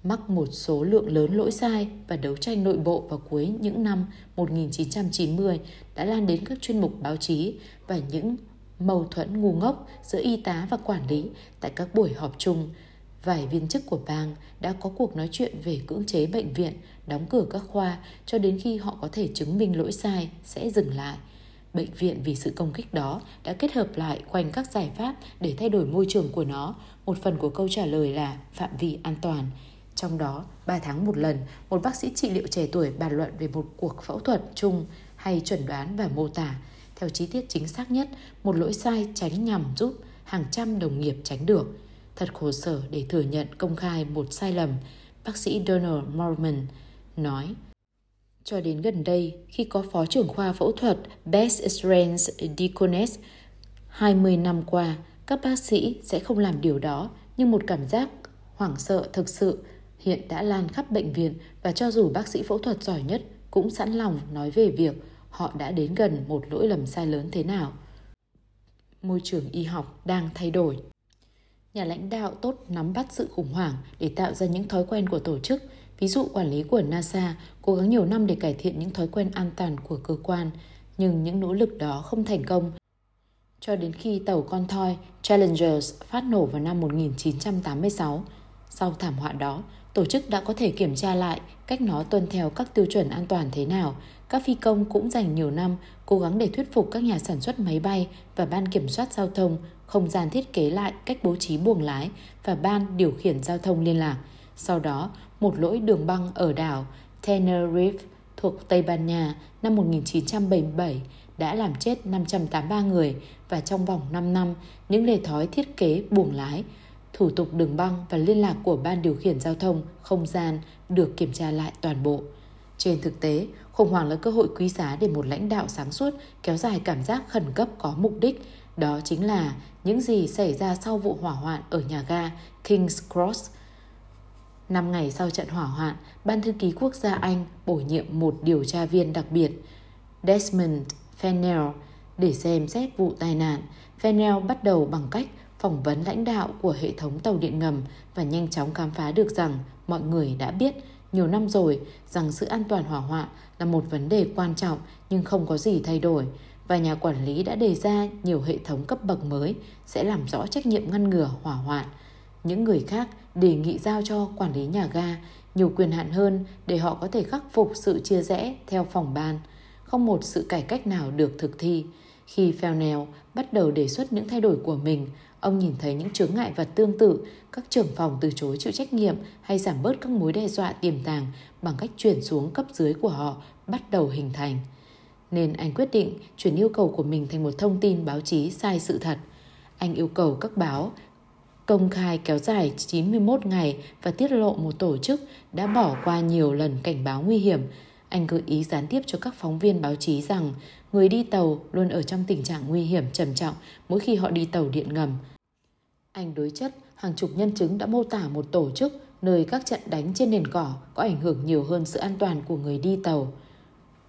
mắc một số lượng lớn lỗi sai và đấu tranh nội bộ vào cuối những năm 1990 đã lan đến các chuyên mục báo chí và những mâu thuẫn ngu ngốc giữa y tá và quản lý tại các buổi họp chung Vài viên chức của bang đã có cuộc nói chuyện về cưỡng chế bệnh viện, đóng cửa các khoa cho đến khi họ có thể chứng minh lỗi sai sẽ dừng lại. Bệnh viện vì sự công kích đó đã kết hợp lại quanh các giải pháp để thay đổi môi trường của nó. Một phần của câu trả lời là phạm vi an toàn. Trong đó, 3 tháng một lần, một bác sĩ trị liệu trẻ tuổi bàn luận về một cuộc phẫu thuật chung hay chuẩn đoán và mô tả. Theo chi tiết chính xác nhất, một lỗi sai tránh nhằm giúp hàng trăm đồng nghiệp tránh được. Thật khổ sở để thừa nhận công khai một sai lầm, bác sĩ Donald Mormon nói. Cho đến gần đây, khi có phó trưởng khoa phẫu thuật Beth Strange Deaconess 20 năm qua, các bác sĩ sẽ không làm điều đó, nhưng một cảm giác hoảng sợ thực sự hiện đã lan khắp bệnh viện và cho dù bác sĩ phẫu thuật giỏi nhất cũng sẵn lòng nói về việc họ đã đến gần một lỗi lầm sai lớn thế nào. Môi trường y học đang thay đổi nhà lãnh đạo tốt nắm bắt sự khủng hoảng để tạo ra những thói quen của tổ chức. Ví dụ quản lý của NASA cố gắng nhiều năm để cải thiện những thói quen an toàn của cơ quan, nhưng những nỗ lực đó không thành công. Cho đến khi tàu con thoi Challengers phát nổ vào năm 1986. Sau thảm họa đó, tổ chức đã có thể kiểm tra lại cách nó tuân theo các tiêu chuẩn an toàn thế nào. Các phi công cũng dành nhiều năm cố gắng để thuyết phục các nhà sản xuất máy bay và ban kiểm soát giao thông không gian thiết kế lại cách bố trí buồng lái và ban điều khiển giao thông liên lạc. Sau đó, một lỗi đường băng ở đảo Tenerife thuộc Tây Ban Nha năm 1977 đã làm chết 583 người và trong vòng 5 năm, những lề thói thiết kế buồng lái, thủ tục đường băng và liên lạc của ban điều khiển giao thông không gian được kiểm tra lại toàn bộ. Trên thực tế, khủng hoảng là cơ hội quý giá để một lãnh đạo sáng suốt kéo dài cảm giác khẩn cấp có mục đích đó chính là những gì xảy ra sau vụ hỏa hoạn ở nhà ga King's Cross. Năm ngày sau trận hỏa hoạn, Ban thư ký quốc gia Anh bổ nhiệm một điều tra viên đặc biệt, Desmond Fennell, để xem xét vụ tai nạn. Fennell bắt đầu bằng cách phỏng vấn lãnh đạo của hệ thống tàu điện ngầm và nhanh chóng khám phá được rằng mọi người đã biết nhiều năm rồi rằng sự an toàn hỏa hoạn là một vấn đề quan trọng nhưng không có gì thay đổi và nhà quản lý đã đề ra nhiều hệ thống cấp bậc mới sẽ làm rõ trách nhiệm ngăn ngừa hỏa hoạn. Những người khác đề nghị giao cho quản lý nhà ga nhiều quyền hạn hơn để họ có thể khắc phục sự chia rẽ theo phòng ban. Không một sự cải cách nào được thực thi. Khi Fennell bắt đầu đề xuất những thay đổi của mình, ông nhìn thấy những chướng ngại vật tương tự, các trưởng phòng từ chối chịu trách nhiệm hay giảm bớt các mối đe dọa tiềm tàng bằng cách chuyển xuống cấp dưới của họ bắt đầu hình thành nên anh quyết định chuyển yêu cầu của mình thành một thông tin báo chí sai sự thật. Anh yêu cầu các báo công khai kéo dài 91 ngày và tiết lộ một tổ chức đã bỏ qua nhiều lần cảnh báo nguy hiểm. Anh gợi ý gián tiếp cho các phóng viên báo chí rằng người đi tàu luôn ở trong tình trạng nguy hiểm trầm trọng mỗi khi họ đi tàu điện ngầm. Anh đối chất hàng chục nhân chứng đã mô tả một tổ chức nơi các trận đánh trên nền cỏ có ảnh hưởng nhiều hơn sự an toàn của người đi tàu.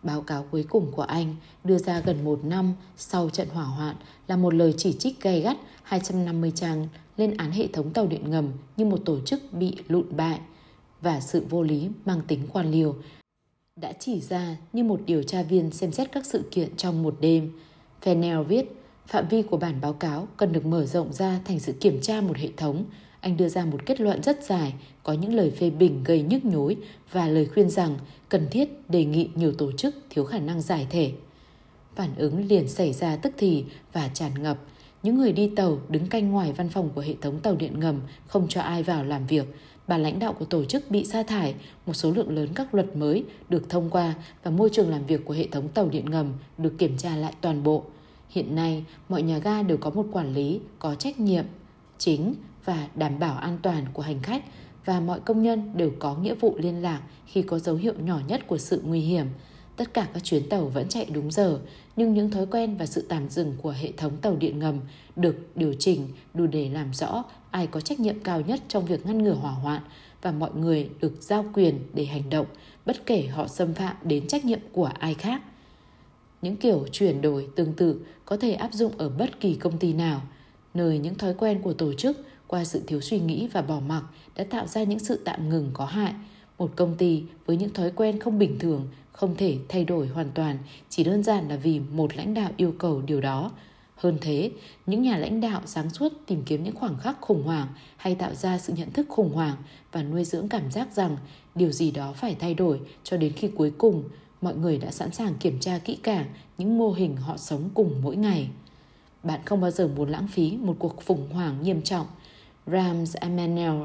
Báo cáo cuối cùng của Anh đưa ra gần một năm sau trận hỏa hoạn là một lời chỉ trích gay gắt 250 trang lên án hệ thống tàu điện ngầm như một tổ chức bị lụn bại và sự vô lý mang tính quan liêu đã chỉ ra như một điều tra viên xem xét các sự kiện trong một đêm. Fennell viết, phạm vi của bản báo cáo cần được mở rộng ra thành sự kiểm tra một hệ thống. Anh đưa ra một kết luận rất dài, có những lời phê bình gây nhức nhối và lời khuyên rằng cần thiết đề nghị nhiều tổ chức thiếu khả năng giải thể. Phản ứng liền xảy ra tức thì và tràn ngập. Những người đi tàu đứng canh ngoài văn phòng của hệ thống tàu điện ngầm không cho ai vào làm việc bà lãnh đạo của tổ chức bị sa thải, một số lượng lớn các luật mới được thông qua và môi trường làm việc của hệ thống tàu điện ngầm được kiểm tra lại toàn bộ. Hiện nay, mọi nhà ga đều có một quản lý có trách nhiệm chính và đảm bảo an toàn của hành khách và mọi công nhân đều có nghĩa vụ liên lạc khi có dấu hiệu nhỏ nhất của sự nguy hiểm. Tất cả các chuyến tàu vẫn chạy đúng giờ, nhưng những thói quen và sự tạm dừng của hệ thống tàu điện ngầm được điều chỉnh đủ để làm rõ ai có trách nhiệm cao nhất trong việc ngăn ngừa hỏa hoạn và mọi người được giao quyền để hành động bất kể họ xâm phạm đến trách nhiệm của ai khác. Những kiểu chuyển đổi tương tự có thể áp dụng ở bất kỳ công ty nào, nơi những thói quen của tổ chức qua sự thiếu suy nghĩ và bỏ mặc đã tạo ra những sự tạm ngừng có hại. Một công ty với những thói quen không bình thường không thể thay đổi hoàn toàn chỉ đơn giản là vì một lãnh đạo yêu cầu điều đó hơn thế, những nhà lãnh đạo sáng suốt tìm kiếm những khoảng khắc khủng hoảng hay tạo ra sự nhận thức khủng hoảng và nuôi dưỡng cảm giác rằng điều gì đó phải thay đổi cho đến khi cuối cùng mọi người đã sẵn sàng kiểm tra kỹ càng những mô hình họ sống cùng mỗi ngày. Bạn không bao giờ muốn lãng phí một cuộc khủng hoảng nghiêm trọng. Rams Emanuel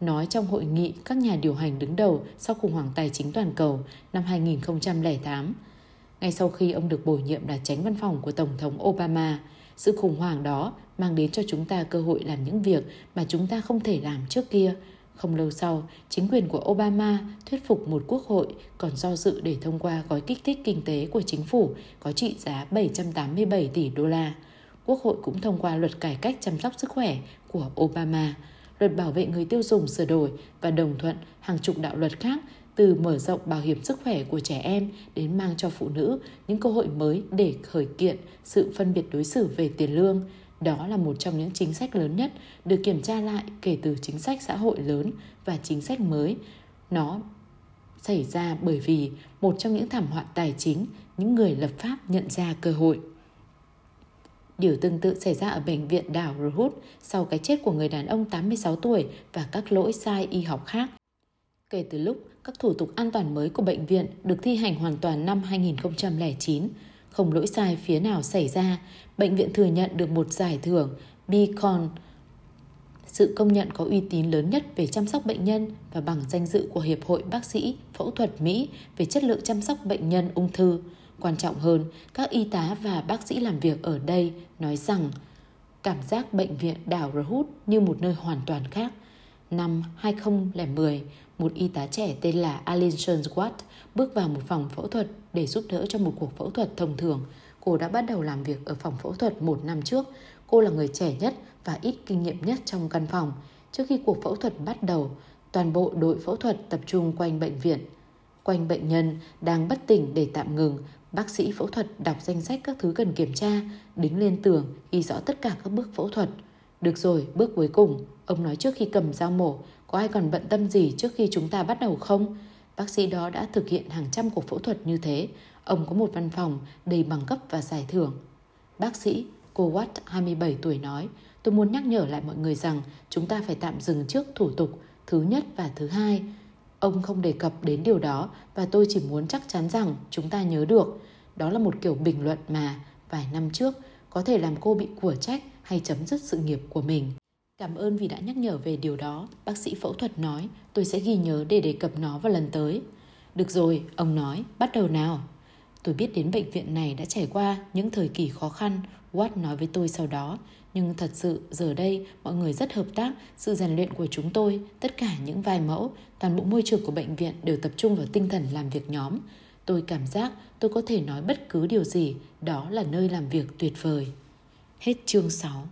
nói trong hội nghị các nhà điều hành đứng đầu sau khủng hoảng tài chính toàn cầu năm 2008. Ngay sau khi ông được bổ nhiệm là tránh văn phòng của Tổng thống Obama, sự khủng hoảng đó mang đến cho chúng ta cơ hội làm những việc mà chúng ta không thể làm trước kia. Không lâu sau, chính quyền của Obama thuyết phục một quốc hội còn do dự để thông qua gói kích thích kinh tế của chính phủ có trị giá 787 tỷ đô la. Quốc hội cũng thông qua luật cải cách chăm sóc sức khỏe của Obama, luật bảo vệ người tiêu dùng sửa đổi và đồng thuận hàng chục đạo luật khác từ mở rộng bảo hiểm sức khỏe của trẻ em đến mang cho phụ nữ những cơ hội mới để khởi kiện sự phân biệt đối xử về tiền lương. Đó là một trong những chính sách lớn nhất được kiểm tra lại kể từ chính sách xã hội lớn và chính sách mới. Nó xảy ra bởi vì một trong những thảm họa tài chính, những người lập pháp nhận ra cơ hội. Điều tương tự xảy ra ở bệnh viện đảo Rohut sau cái chết của người đàn ông 86 tuổi và các lỗi sai y học khác. Kể từ lúc các thủ tục an toàn mới của bệnh viện được thi hành hoàn toàn năm 2009, không lỗi sai phía nào xảy ra, bệnh viện thừa nhận được một giải thưởng Beacon, sự công nhận có uy tín lớn nhất về chăm sóc bệnh nhân và bằng danh dự của Hiệp hội Bác sĩ Phẫu thuật Mỹ về chất lượng chăm sóc bệnh nhân ung thư. Quan trọng hơn, các y tá và bác sĩ làm việc ở đây nói rằng cảm giác bệnh viện đảo Rahut như một nơi hoàn toàn khác. Năm 2010, một y tá trẻ tên là Alison Watt bước vào một phòng phẫu thuật để giúp đỡ cho một cuộc phẫu thuật thông thường. Cô đã bắt đầu làm việc ở phòng phẫu thuật một năm trước. Cô là người trẻ nhất và ít kinh nghiệm nhất trong căn phòng. Trước khi cuộc phẫu thuật bắt đầu, toàn bộ đội phẫu thuật tập trung quanh bệnh viện. Quanh bệnh nhân đang bất tỉnh để tạm ngừng, bác sĩ phẫu thuật đọc danh sách các thứ cần kiểm tra, đứng lên tường, ghi rõ tất cả các bước phẫu thuật. Được rồi, bước cuối cùng, ông nói trước khi cầm dao mổ, có ai còn bận tâm gì trước khi chúng ta bắt đầu không? Bác sĩ đó đã thực hiện hàng trăm cuộc phẫu thuật như thế. Ông có một văn phòng đầy bằng cấp và giải thưởng. Bác sĩ, cô Watt, 27 tuổi nói, tôi muốn nhắc nhở lại mọi người rằng chúng ta phải tạm dừng trước thủ tục thứ nhất và thứ hai. Ông không đề cập đến điều đó và tôi chỉ muốn chắc chắn rằng chúng ta nhớ được. Đó là một kiểu bình luận mà vài năm trước có thể làm cô bị của trách hay chấm dứt sự nghiệp của mình. Cảm ơn vì đã nhắc nhở về điều đó, bác sĩ phẫu thuật nói, tôi sẽ ghi nhớ để đề cập nó vào lần tới. Được rồi, ông nói, bắt đầu nào. Tôi biết đến bệnh viện này đã trải qua những thời kỳ khó khăn, Watt nói với tôi sau đó. Nhưng thật sự, giờ đây, mọi người rất hợp tác, sự rèn luyện của chúng tôi, tất cả những vai mẫu, toàn bộ môi trường của bệnh viện đều tập trung vào tinh thần làm việc nhóm. Tôi cảm giác tôi có thể nói bất cứ điều gì, đó là nơi làm việc tuyệt vời. Hết chương 6